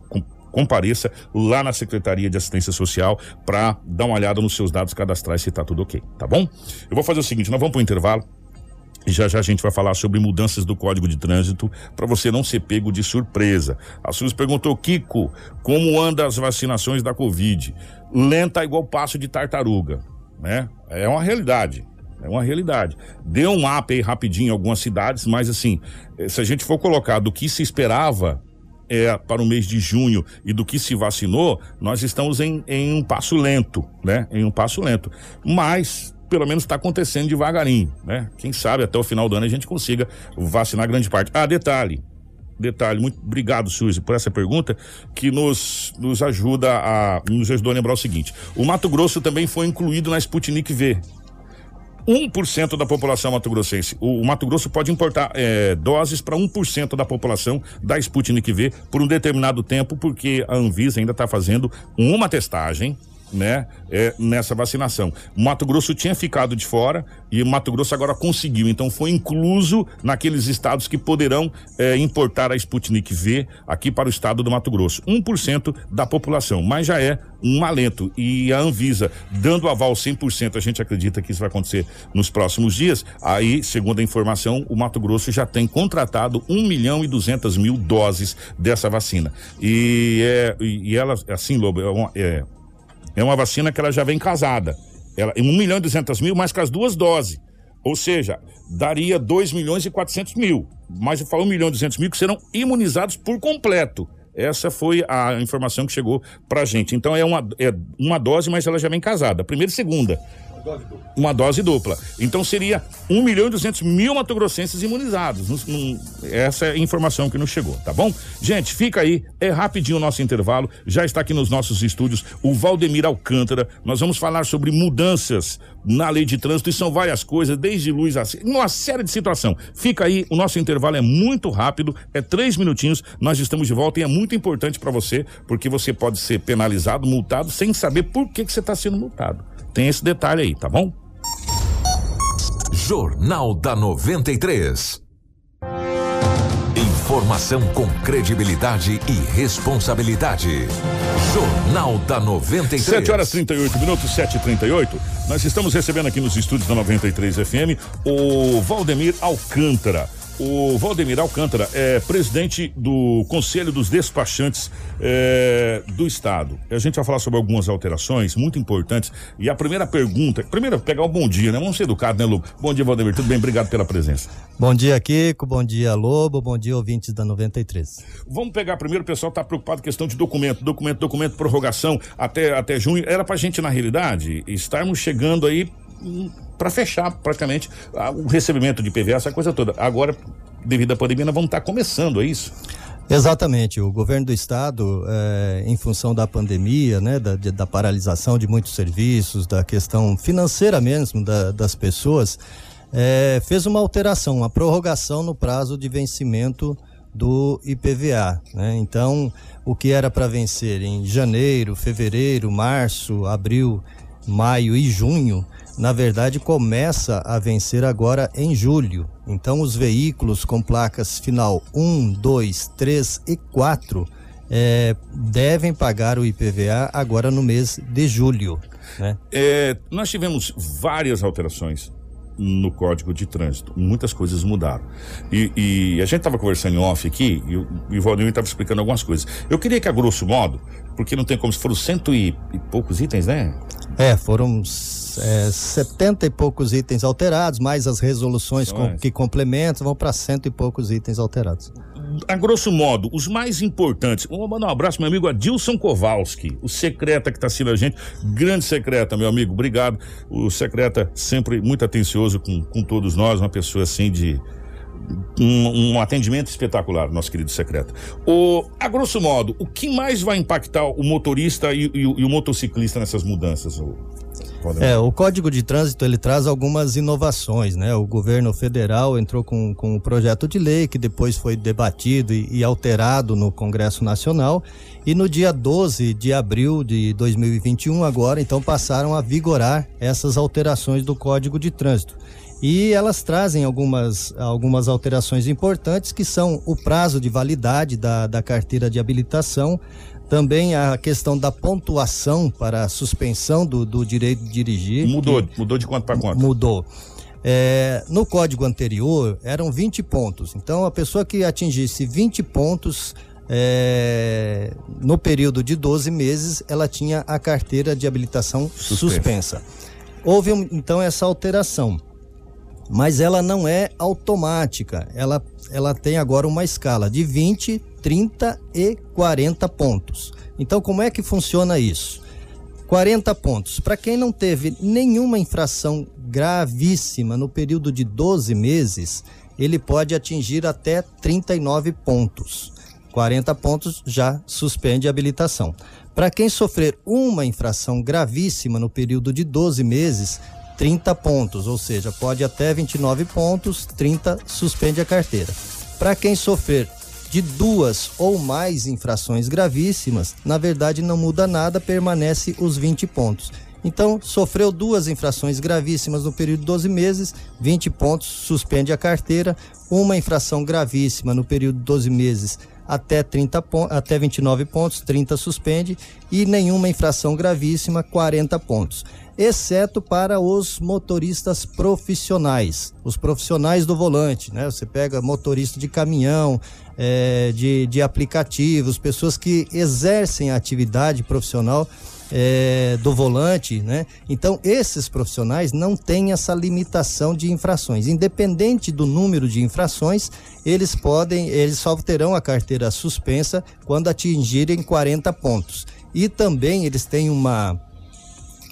compareça lá na Secretaria de Assistência Social para dar uma olhada nos seus dados cadastrais se está tudo ok, tá bom? Eu vou fazer o seguinte, nós vamos para o intervalo. E já já a gente vai falar sobre mudanças do Código de Trânsito para você não ser pego de surpresa. A Suzy perguntou, Kiko, como anda as vacinações da Covid? Lenta igual passo de tartaruga, né? É uma realidade. É uma realidade. Deu um up aí rapidinho em algumas cidades, mas assim, eh, se a gente for colocar do que se esperava é, para o mês de junho e do que se vacinou, nós estamos em, em um passo lento, né? Em um passo lento. Mas pelo menos está acontecendo devagarinho, né? Quem sabe até o final do ano a gente consiga vacinar grande parte. Ah, detalhe, detalhe, muito obrigado, Suzy, por essa pergunta, que nos, nos ajuda a nos ajudou a lembrar o seguinte: o Mato Grosso também foi incluído na Sputnik V. 1% da população mato-grossense. O, Mato Grosso pode importar é, doses para 1% da população da Sputnik V por um determinado tempo, porque a Anvisa ainda está fazendo uma testagem né, é, nessa vacinação. Mato Grosso tinha ficado de fora e Mato Grosso agora conseguiu, então foi incluso naqueles estados que poderão é, importar a Sputnik V aqui para o estado do Mato Grosso. 1% da população, mas já é um alento. E a Anvisa dando aval 100%, a gente acredita que isso vai acontecer nos próximos dias. Aí, segundo a informação, o Mato Grosso já tem contratado 1 milhão e 200 mil doses dessa vacina. E, é, e ela, assim, Lobo, é, é é uma vacina que ela já vem casada. Ela, em 1 milhão e 200 mil, mais com as duas doses. Ou seja, daria 2 milhões e 400 mil. Mas eu falo 1 milhão e 200 mil que serão imunizados por completo. Essa foi a informação que chegou pra gente. Então é uma, é uma dose, mas ela já vem casada. Primeira e segunda uma dose dupla. Então seria 1 milhão e 200 mil matogrossenses imunizados. essa é a informação que nos chegou, tá bom? Gente, fica aí, é rapidinho o nosso intervalo. Já está aqui nos nossos estúdios o Valdemir Alcântara. Nós vamos falar sobre mudanças na lei de trânsito e são várias coisas, desde luz a uma série de situação. Fica aí, o nosso intervalo é muito rápido, é três minutinhos. Nós estamos de volta e é muito importante para você, porque você pode ser penalizado, multado, sem saber por que, que você está sendo multado. Tem esse detalhe aí, tá bom? Jornal da 93. Informação com credibilidade e responsabilidade. Jornal da 93. 7 horas 38 minutos, 7 e 38 Nós estamos recebendo aqui nos estúdios da 93 FM o Valdemir Alcântara. O Valdemir Alcântara é presidente do Conselho dos Despachantes é, do Estado. A gente vai falar sobre algumas alterações muito importantes. E a primeira pergunta, primeiro pegar o bom dia, né? Vamos ser educados, né, Lobo? Bom dia, Valdemir. Tudo bem? Obrigado pela presença. Bom dia, Kiko. Bom dia, Lobo. Bom dia, ouvintes da 93. Vamos pegar primeiro, o pessoal está preocupado com questão de documento, documento, documento, prorrogação até, até junho. Era pra gente, na realidade, estarmos chegando aí para fechar praticamente ah, o recebimento de PVA, essa coisa toda. Agora, devido à pandemia, nós vamos estar tá começando, é isso? Exatamente, o governo do estado, é, em função da pandemia, né, da, da, paralisação de muitos serviços, da questão financeira mesmo da, das pessoas, é, fez uma alteração, uma prorrogação no prazo de vencimento do IPVA. Né? Então, o que era para vencer em janeiro, fevereiro, março, abril, maio e junho, na verdade, começa a vencer agora em julho. Então, os veículos com placas final 1, 2, 3 e 4 é, devem pagar o IPVA agora no mês de julho. Né? É, nós tivemos várias alterações no Código de Trânsito. Muitas coisas mudaram. E, e a gente estava conversando em off aqui e, e o Valdemir estava explicando algumas coisas. Eu queria que, a grosso modo, porque não tem como, se foram cento e, e poucos itens, né? É, foram é, 70 e poucos itens alterados, mais as resoluções com, que complementam, vão para cento e poucos itens alterados. A grosso modo, os mais importantes. Vou mandar um abraço, meu amigo Adilson Kowalski, o secreta que está assistindo a gente. Grande secreta, meu amigo, obrigado. O secreta sempre muito atencioso com, com todos nós, uma pessoa assim de, um, um, atendimento espetacular, nosso querido secreto. O, a grosso modo, o que mais vai impactar o motorista e, e, e o motociclista nessas mudanças? É, o Código de Trânsito ele traz algumas inovações, né? O governo federal entrou com, com um projeto de lei que depois foi debatido e, e alterado no Congresso Nacional e no dia 12 de abril de 2021 agora então passaram a vigorar essas alterações do Código de Trânsito. E elas trazem algumas, algumas alterações importantes, que são o prazo de validade da, da carteira de habilitação, também a questão da pontuação para a suspensão do, do direito de dirigir. Mudou, que, mudou de quanto para quanto? Mudou. É, no código anterior eram 20 pontos. Então a pessoa que atingisse 20 pontos é, no período de 12 meses, ela tinha a carteira de habilitação suspensa. suspensa. Houve então essa alteração mas ela não é automática. Ela, ela tem agora uma escala de 20, 30 e 40 pontos. Então, como é que funciona isso? 40 pontos. Para quem não teve nenhuma infração gravíssima no período de 12 meses, ele pode atingir até 39 pontos. 40 pontos já suspende a habilitação. Para quem sofrer uma infração gravíssima no período de 12 meses, 30 pontos, ou seja, pode até 29 pontos, 30 suspende a carteira. Para quem sofrer de duas ou mais infrações gravíssimas, na verdade não muda nada, permanece os 20 pontos. Então, sofreu duas infrações gravíssimas no período de 12 meses, 20 pontos, suspende a carteira. Uma infração gravíssima no período de 12 meses, até 30 pontos, até 29 pontos, 30 suspende e nenhuma infração gravíssima, 40 pontos. Exceto para os motoristas profissionais, os profissionais do volante, né? Você pega motorista de caminhão, é, de, de aplicativos, pessoas que exercem a atividade profissional é, do volante, né? Então, esses profissionais não têm essa limitação de infrações. Independente do número de infrações, eles podem, eles só terão a carteira suspensa quando atingirem 40 pontos. E também eles têm uma,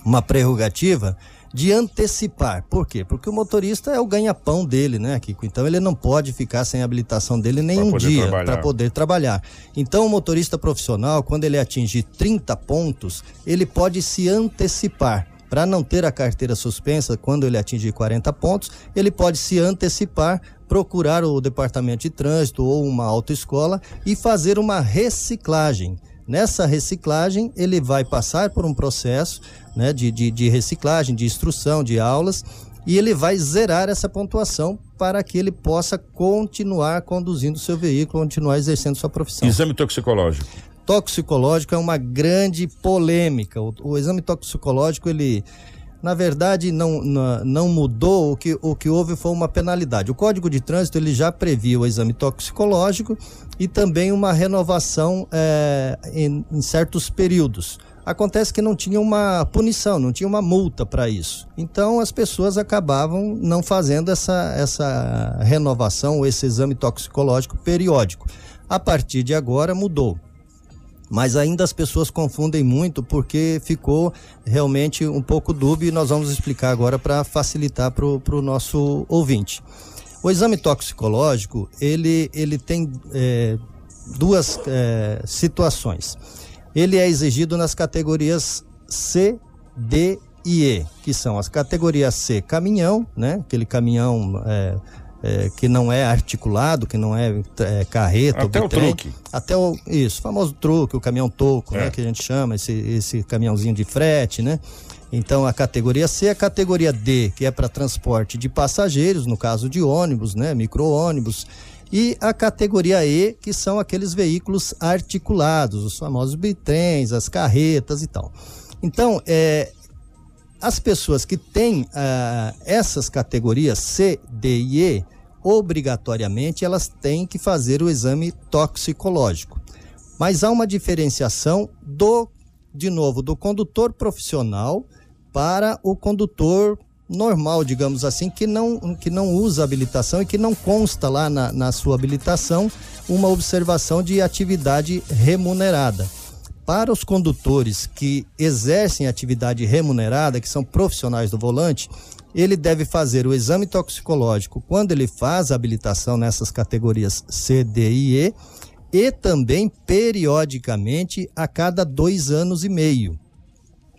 uma prerrogativa de antecipar. Por quê? Porque o motorista é o ganha-pão dele, né, Kiko? Então ele não pode ficar sem habilitação dele nem um dia para poder trabalhar. Então o motorista profissional, quando ele atingir 30 pontos, ele pode se antecipar. Para não ter a carteira suspensa quando ele atingir 40 pontos, ele pode se antecipar, procurar o departamento de trânsito ou uma autoescola e fazer uma reciclagem. Nessa reciclagem, ele vai passar por um processo né, de, de, de reciclagem, de instrução, de aulas, e ele vai zerar essa pontuação para que ele possa continuar conduzindo seu veículo, continuar exercendo sua profissão. Exame toxicológico. Toxicológico é uma grande polêmica. O, o exame toxicológico, ele, na verdade, não, não, não, mudou. O que, o que houve foi uma penalidade. O Código de Trânsito ele já previa o exame toxicológico e também uma renovação é, em, em certos períodos. Acontece que não tinha uma punição, não tinha uma multa para isso. Então as pessoas acabavam não fazendo essa, essa renovação, esse exame toxicológico periódico. A partir de agora mudou. Mas ainda as pessoas confundem muito porque ficou realmente um pouco dúbio e nós vamos explicar agora para facilitar para o nosso ouvinte. O exame toxicológico, ele, ele tem é, duas é, situações ele é exigido nas categorias C, D e E, que são as categorias C, caminhão, né? Aquele caminhão é, é, que não é articulado, que não é, é carreta, até o truque, até o isso, famoso truque, o caminhão toco, né? Que a gente chama esse esse caminhãozinho de frete, né? Então a categoria C, a categoria D, que é para transporte de passageiros, no caso de ônibus, né? Micro-ônibus e a categoria E, que são aqueles veículos articulados, os famosos bitrens, as carretas e tal. Então, é, as pessoas que têm ah, essas categorias C, D e E, obrigatoriamente elas têm que fazer o exame toxicológico. Mas há uma diferenciação do, de novo, do condutor profissional para o condutor normal, digamos assim, que não, que não usa habilitação e que não consta lá na, na sua habilitação uma observação de atividade remunerada. Para os condutores que exercem atividade remunerada, que são profissionais do volante, ele deve fazer o exame toxicológico quando ele faz a habilitação nessas categorias C, D e E, e também periodicamente a cada dois anos e meio.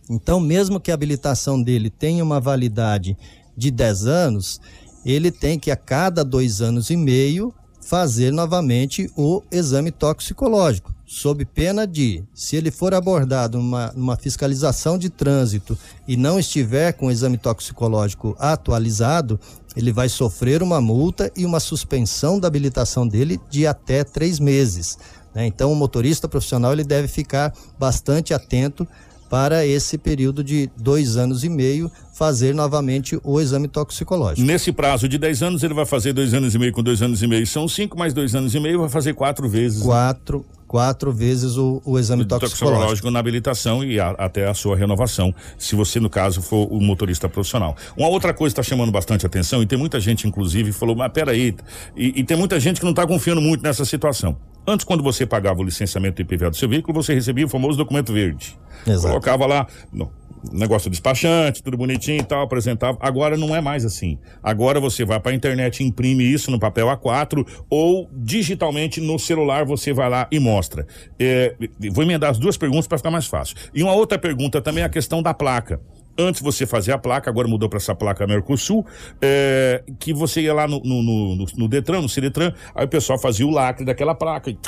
Então, mesmo que a habilitação dele tenha uma validade de 10 anos, ele tem que a cada dois anos e meio fazer novamente o exame toxicológico, sob pena de, se ele for abordado numa, numa fiscalização de trânsito e não estiver com o exame toxicológico atualizado, ele vai sofrer uma multa e uma suspensão da habilitação dele de até três meses. Né? Então, o motorista profissional ele deve ficar bastante atento para esse período de dois anos e meio fazer novamente o exame toxicológico. Nesse prazo de 10 anos, ele vai fazer dois anos e meio com dois anos e meio, são cinco mais dois anos e meio, vai fazer quatro vezes. Quatro, quatro vezes o, o exame toxicológico. toxicológico. na habilitação e a, até a sua renovação, se você, no caso, for o motorista profissional. Uma outra coisa está chamando bastante atenção, e tem muita gente, inclusive, falou, mas peraí, e, e tem muita gente que não está confiando muito nessa situação. Antes, quando você pagava o licenciamento IPVA do seu veículo, você recebia o famoso documento verde. Exato. Colocava lá no negócio despachante, tudo bonitinho e tal, apresentava. Agora não é mais assim. Agora você vai para a internet, imprime isso no papel A4 ou digitalmente no celular você vai lá e mostra. É, vou emendar as duas perguntas para ficar mais fácil. E uma outra pergunta também é a questão da placa. Antes você fazia a placa, agora mudou para essa placa Mercosul, é, que você ia lá no, no, no, no Detran, no Ciretran, aí o pessoal fazia o lacre daquela placa, e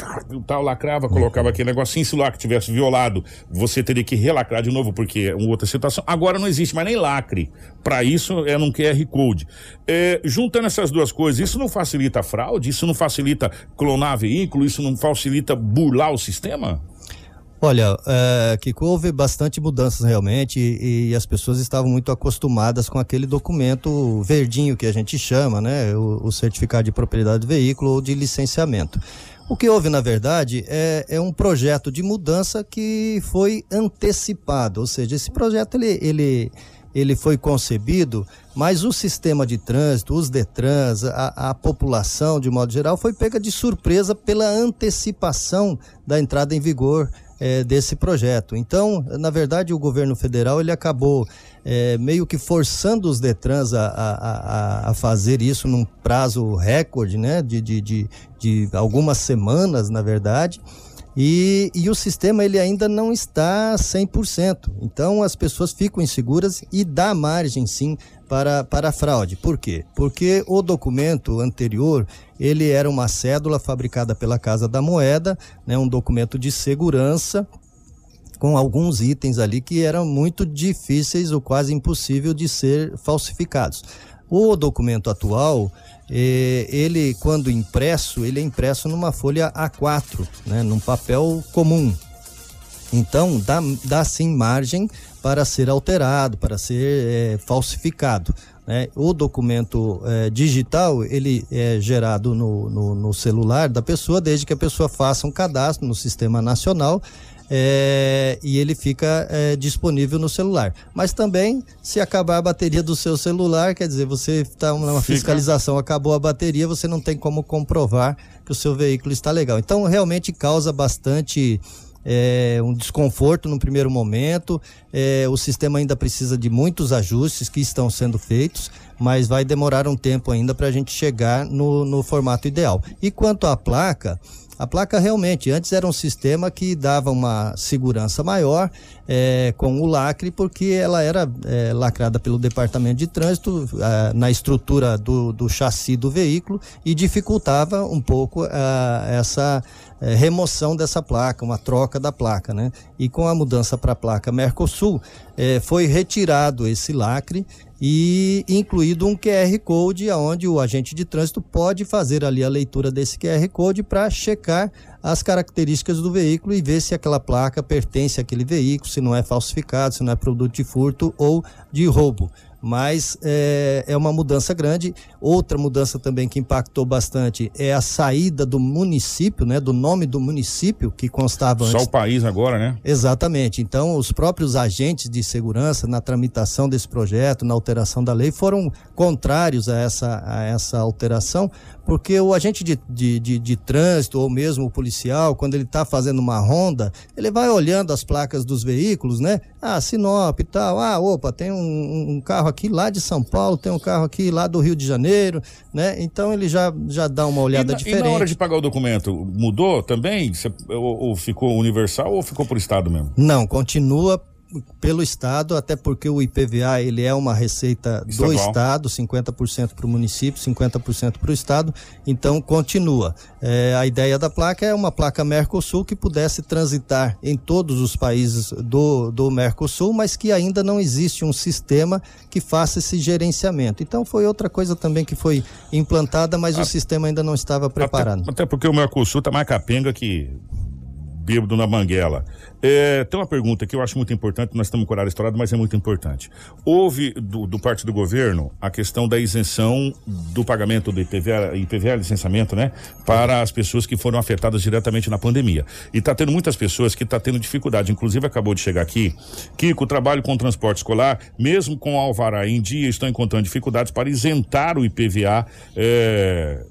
tal, lacrava, colocava aquele negocinho, se o lacre tivesse violado, você teria que relacrar de novo, porque é uma outra situação. Agora não existe mais nem lacre. Para isso é num QR Code. É, juntando essas duas coisas, isso não facilita a fraude? Isso não facilita clonar veículo? Isso não facilita burlar o sistema? Olha, é, Kiko, houve bastante mudanças realmente e, e, as pessoas estavam muito acostumadas com aquele documento verdinho que a gente chama, né? O, o certificado de propriedade do veículo ou de licenciamento. O que houve, na verdade, é, é, um projeto de mudança que foi antecipado, ou seja, esse projeto ele, ele, ele foi concebido, mas o sistema de trânsito, os DETRANS, a, a população, de modo geral, foi pega de surpresa pela antecipação da entrada em vigor é, desse projeto. Então, na verdade, o governo federal ele acabou é, meio que forçando os Detrans a, a, a, fazer isso num prazo recorde, né? De, de, de, de algumas semanas, na verdade. E, e, o sistema ele ainda não está 100%. Então as pessoas ficam inseguras e dá margem sim para, para fraude. Por quê? Porque o documento anterior ele era uma cédula fabricada pela Casa da Moeda, né, um documento de segurança com alguns itens ali que eram muito difíceis ou quase impossível de ser falsificados. O documento atual, eh, ele quando impresso, ele é impresso numa folha A4, né, num papel comum. Então dá, dá sim margem para ser alterado, para ser eh, falsificado. Né? O documento eh, digital ele é gerado no, no, no celular da pessoa desde que a pessoa faça um cadastro no sistema nacional é, e ele fica é, disponível no celular. Mas também, se acabar a bateria do seu celular, quer dizer, você está numa fica. fiscalização, acabou a bateria, você não tem como comprovar que o seu veículo está legal. Então, realmente causa bastante. É, um desconforto no primeiro momento. É, o sistema ainda precisa de muitos ajustes que estão sendo feitos, mas vai demorar um tempo ainda para a gente chegar no, no formato ideal. E quanto à placa, a placa realmente, antes era um sistema que dava uma segurança maior é, com o lacre, porque ela era é, lacrada pelo Departamento de Trânsito é, na estrutura do, do chassi do veículo e dificultava um pouco essa é, remoção dessa placa, uma troca da placa, né? E com a mudança para a placa Mercosul, é, foi retirado esse lacre e incluído um QR Code onde o agente de trânsito pode fazer ali a leitura desse QR Code para checar as características do veículo e ver se aquela placa pertence àquele veículo, se não é falsificado, se não é produto de furto ou de roubo mas é, é uma mudança grande. Outra mudança também que impactou bastante é a saída do município, né, do nome do município que constava Só antes. Só o país agora, né? Exatamente. Então, os próprios agentes de segurança na tramitação desse projeto, na alteração da lei, foram contrários a essa, a essa alteração, porque o agente de, de, de, de trânsito ou mesmo o policial, quando ele está fazendo uma ronda, ele vai olhando as placas dos veículos, né? Ah, Sinop e tal. Ah, opa, tem um, um carro aqui lá de São Paulo, tem um carro aqui lá do Rio de Janeiro, né? Então ele já, já dá uma olhada e na, diferente. E na hora de pagar o documento, mudou também? ou, ou ficou universal ou ficou por estado mesmo? Não, continua pelo estado, até porque o IPVA ele é uma receita Estadual. do estado, 50% para o município, 50% para o estado, então continua. É, a ideia da placa é uma placa Mercosul que pudesse transitar em todos os países do, do Mercosul, mas que ainda não existe um sistema que faça esse gerenciamento. Então foi outra coisa também que foi implantada, mas a, o sistema ainda não estava preparado. Até, até porque o Mercosul está mais capenga que bêbado na banguela. É, tem uma pergunta que eu acho muito importante, nós estamos com o horário estourado, mas é muito importante. Houve, do, do parte do governo, a questão da isenção do pagamento do IPVA, IPVA licenciamento, né? Para as pessoas que foram afetadas diretamente na pandemia. E está tendo muitas pessoas que estão tá tendo dificuldade, inclusive acabou de chegar aqui, que com o trabalho com transporte escolar, mesmo com alvará em dia, estão encontrando dificuldades para isentar o IPVA é,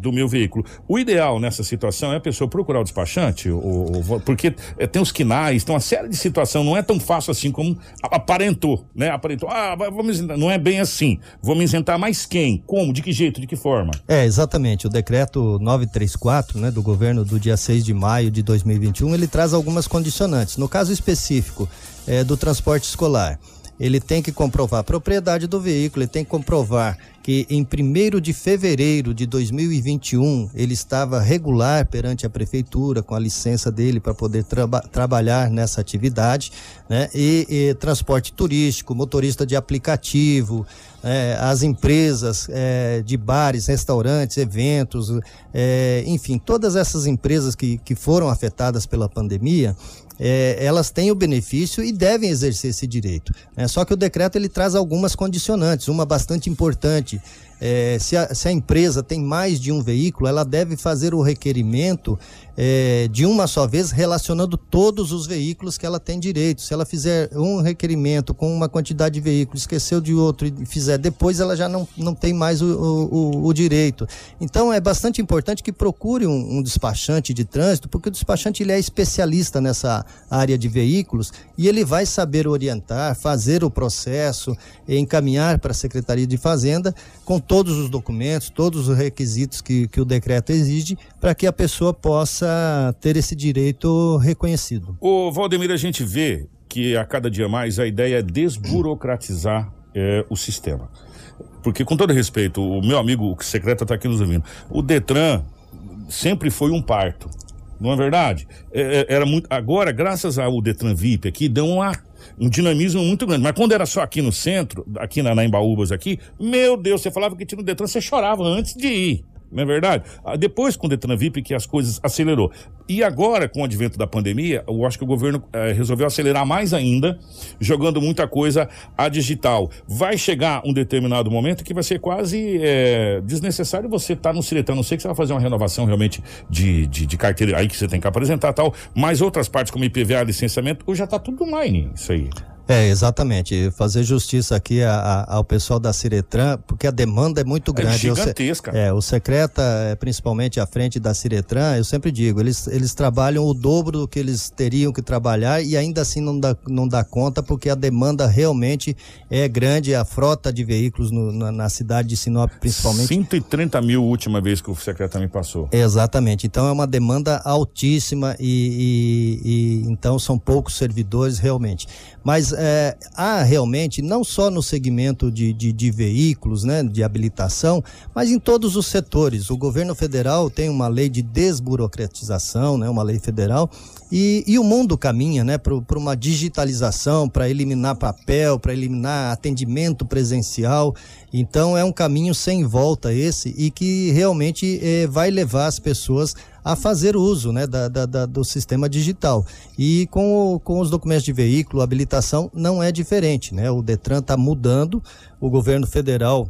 do meu veículo. O ideal nessa situação é a pessoa procurar o despachante, ou, ou porque é, tem os quinais, tem uma série de situações, não é tão fácil assim como aparentou, né? Aparentou, ah, vamos isentar. não é bem assim. Vamos isentar mais quem? Como? De que jeito? De que forma? É, exatamente. O decreto 934, né, do governo do dia 6 de maio de 2021, ele traz algumas condicionantes. No caso específico é, do transporte escolar, ele tem que comprovar a propriedade do veículo, ele tem que comprovar que em 1 de fevereiro de 2021 ele estava regular perante a prefeitura com a licença dele para poder traba trabalhar nessa atividade, né? E, e transporte turístico, motorista de aplicativo, é, as empresas é, de bares, restaurantes, eventos, é, enfim, todas essas empresas que, que foram afetadas pela pandemia, é, elas têm o benefício e devem exercer esse direito. Né? Só que o decreto ele traz algumas condicionantes, uma bastante importante. É, se, a, se, a, empresa tem mais de um veículo, ela deve fazer o requerimento é, de uma só vez, relacionando todos os veículos que ela tem direito. Se ela fizer um requerimento com uma quantidade de veículos, esqueceu de outro e fizer depois, ela já não, não tem mais o, o, o direito. Então é bastante importante que procure um, um, despachante de trânsito, porque o despachante ele é especialista nessa área de veículos e ele vai saber orientar, fazer o processo, encaminhar para a Secretaria de Fazenda com todos os documentos, todos os requisitos que, que o decreto exige, para que a pessoa possa ter esse direito reconhecido. O Valdemir, a gente vê que a cada dia mais a ideia é desburocratizar é, o sistema. Porque, com todo respeito, o meu amigo o secretário está aqui nos ouvindo, o Detran sempre foi um parto. Não é verdade? É, é, era muito. Agora, graças ao Detran VIP aqui, deu uma, um dinamismo muito grande. Mas quando era só aqui no centro, aqui na, na Embaúbas aqui, meu Deus, você falava que tinha no Detran, você chorava antes de ir não é verdade? Ah, depois com o Detran VIP que as coisas acelerou. E agora, com o advento da pandemia, eu acho que o governo eh, resolveu acelerar mais ainda, jogando muita coisa a digital. Vai chegar um determinado momento que vai ser quase eh, desnecessário você estar tá no Ciretão. Não sei que você vai fazer uma renovação realmente de, de, de, carteira aí que você tem que apresentar tal, mas outras partes como IPVA, licenciamento, hoje já está tudo online, isso aí. É, exatamente. Fazer justiça aqui a, a, ao pessoal da Ciretran, porque a demanda é muito grande. É gigantesca. O, é, o Secreta, é, principalmente à frente da Ciretran, eu sempre digo, eles, eles trabalham o dobro do que eles teriam que trabalhar e ainda assim não dá, não dá conta, porque a demanda realmente é grande, a frota de veículos no, na, na, cidade de Sinop, principalmente. 130 mil última vez que o Secreta me passou. Exatamente. Então é uma demanda altíssima e, e, e então são poucos servidores realmente. Mas é, há realmente, não só no segmento de, de, de, veículos, né, de habilitação, mas em todos os setores. O governo federal tem uma lei de desburocratização, né, uma lei federal, e, e o mundo caminha né, para uma digitalização, para eliminar papel, para eliminar atendimento presencial. Então é um caminho sem volta esse e que realmente eh, vai levar as pessoas a fazer uso né, da, da, da, do sistema digital. E com, o, com os documentos de veículo, habilitação, não é diferente. Né? O Detran está mudando, o governo federal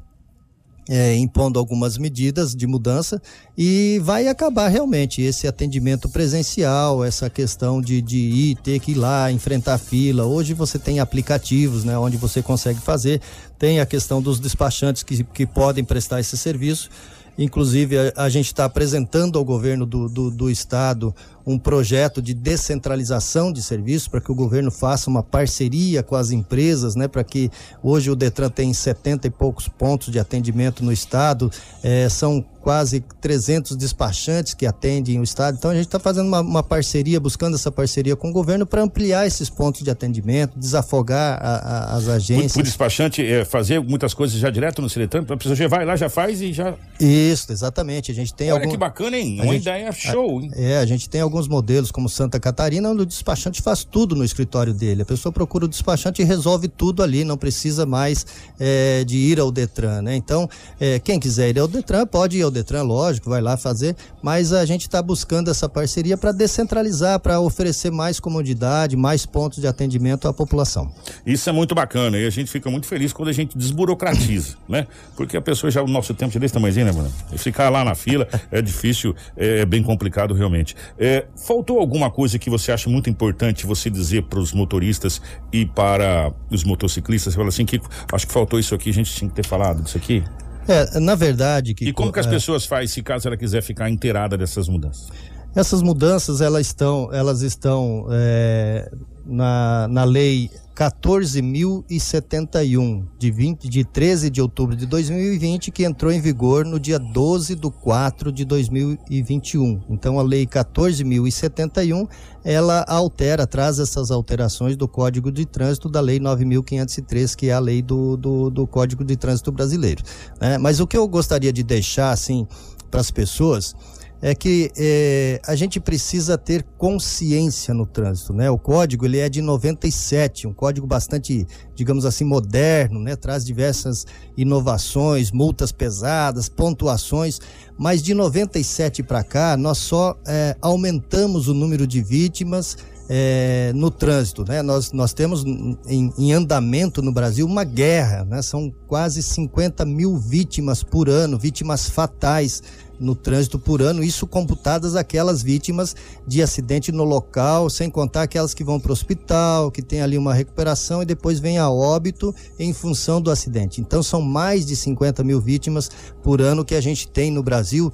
é, impondo algumas medidas de mudança e vai acabar realmente esse atendimento presencial, essa questão de, de ir, ter que ir lá, enfrentar fila. Hoje você tem aplicativos, né, onde você consegue fazer, tem a questão dos despachantes que, que podem prestar esse serviço. Inclusive, a, a gente está apresentando ao governo do, do, do estado um projeto de descentralização de serviços para que o governo faça uma parceria com as empresas, né, para que hoje o Detran tem 70 e poucos pontos de atendimento no estado, é, são quase 300 despachantes que atendem o estado. Então a gente está fazendo uma, uma, parceria, buscando essa parceria com o governo para ampliar esses pontos de atendimento, desafogar a, a, as agências. O, despachante é, fazer muitas coisas já direto no Ciretran, a pessoa já vai lá, já faz e já. Isso, exatamente. A gente tem Olha algum... que bacana, hein? Uma gente... ideia show, hein? É, a gente tem alguns modelos, como Santa Catarina, onde o despachante faz tudo no escritório dele. A pessoa procura o despachante e resolve tudo ali, não precisa mais é, de ir ao Detran, né? Então, é, quem quiser ir ao Detran, pode ir ao Detran, lógico, vai lá fazer, mas a gente está buscando essa parceria para descentralizar, para oferecer mais comodidade, mais pontos de atendimento à população. Isso é muito bacana e a gente fica muito feliz quando a gente desburocratiza, né? Porque a pessoa já, o nosso tempo já é desse tamanhozinho, né, mano? Ficar lá na fila é difícil, é, é bem complicado realmente. É, faltou alguma coisa que você acha muito importante você dizer para os motoristas e para os motociclistas? Você fala assim, que acho que faltou isso aqui, a gente tinha que ter falado disso aqui. É, na verdade que E como que as é... pessoas fazem se caso ela quiser ficar inteirada dessas mudanças? Essas mudanças elas estão, elas estão é, na, na lei 14.071, de, 20, de 13 de outubro de 2020, que entrou em vigor no dia 12 de 4 de 2021. Então, a Lei 14.071, ela altera, traz essas alterações do Código de Trânsito da Lei 9.503, que é a lei do, do, do Código de Trânsito brasileiro. Né? Mas o que eu gostaria de deixar, assim, para as pessoas é que é, a gente precisa ter consciência no trânsito, né? O código ele é de 97, um código bastante, digamos assim, moderno, né? Traz diversas inovações, multas pesadas, pontuações, mas de 97 para cá nós só é, aumentamos o número de vítimas é, no trânsito, né? Nós, nós temos em, em, andamento no Brasil uma guerra, né? São quase 50 mil vítimas por ano, vítimas fatais no trânsito por ano, isso computadas aquelas vítimas de acidente no local, sem contar aquelas que vão para o hospital, que tem ali uma recuperação e depois vem a óbito em função do acidente. Então são mais de 50 mil vítimas por ano que a gente tem no Brasil.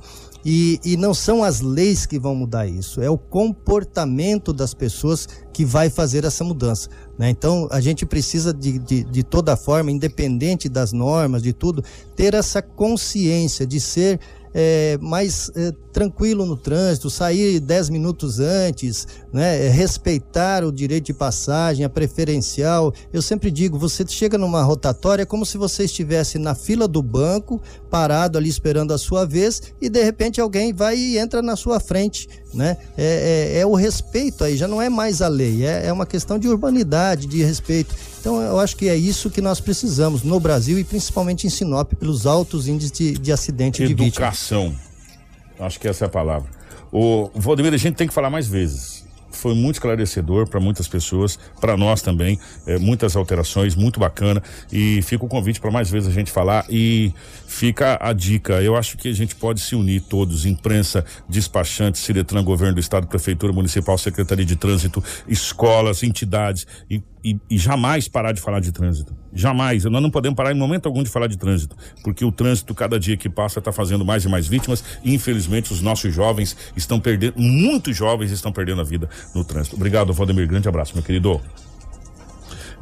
E, e, não são as leis que vão mudar isso, é o comportamento das pessoas que vai fazer essa mudança. Né? Então, a gente precisa, de, de, de toda forma, independente das normas, de tudo, ter essa consciência de ser é, mais é, tranquilo no trânsito, sair 10 minutos antes, né? É, respeitar o direito de passagem, a preferencial. Eu sempre digo, você chega numa rotatória é como se você estivesse na fila do banco, parado ali esperando a sua vez, e de repente alguém vai e entra na sua frente. Né? É, é, é o respeito aí, já não é mais a lei, é, é uma questão de urbanidade, de respeito. Então eu acho que é isso que nós precisamos no Brasil e principalmente em Sinop, pelos altos índices de, de acidente Educação. de Educação. Acho que essa é a palavra. O Valdemir, a gente tem que falar mais vezes foi muito esclarecedor para muitas pessoas, para nós também, é, muitas alterações, muito bacana. E fica o convite para mais vezes a gente falar e fica a dica. Eu acho que a gente pode se unir todos, imprensa, despachantes, Ciretran, governo do estado, prefeitura municipal, secretaria de trânsito, escolas, entidades e, e, e jamais parar de falar de trânsito. Jamais. Nós não podemos parar em momento algum de falar de trânsito, porque o trânsito, cada dia que passa, está fazendo mais e mais vítimas. E, infelizmente, os nossos jovens estão perdendo, muitos jovens estão perdendo a vida no trânsito. Obrigado, Valdemir. Grande abraço, meu querido.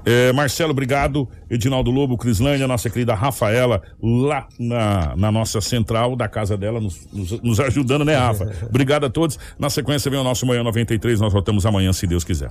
É, Marcelo, obrigado. Edinaldo Lobo, Crislândia, nossa querida Rafaela, lá na, na nossa central da casa dela, nos, nos, nos ajudando, né, Rafa? obrigado a todos. Na sequência vem o nosso Manhã 93. Nós voltamos amanhã, se Deus quiser.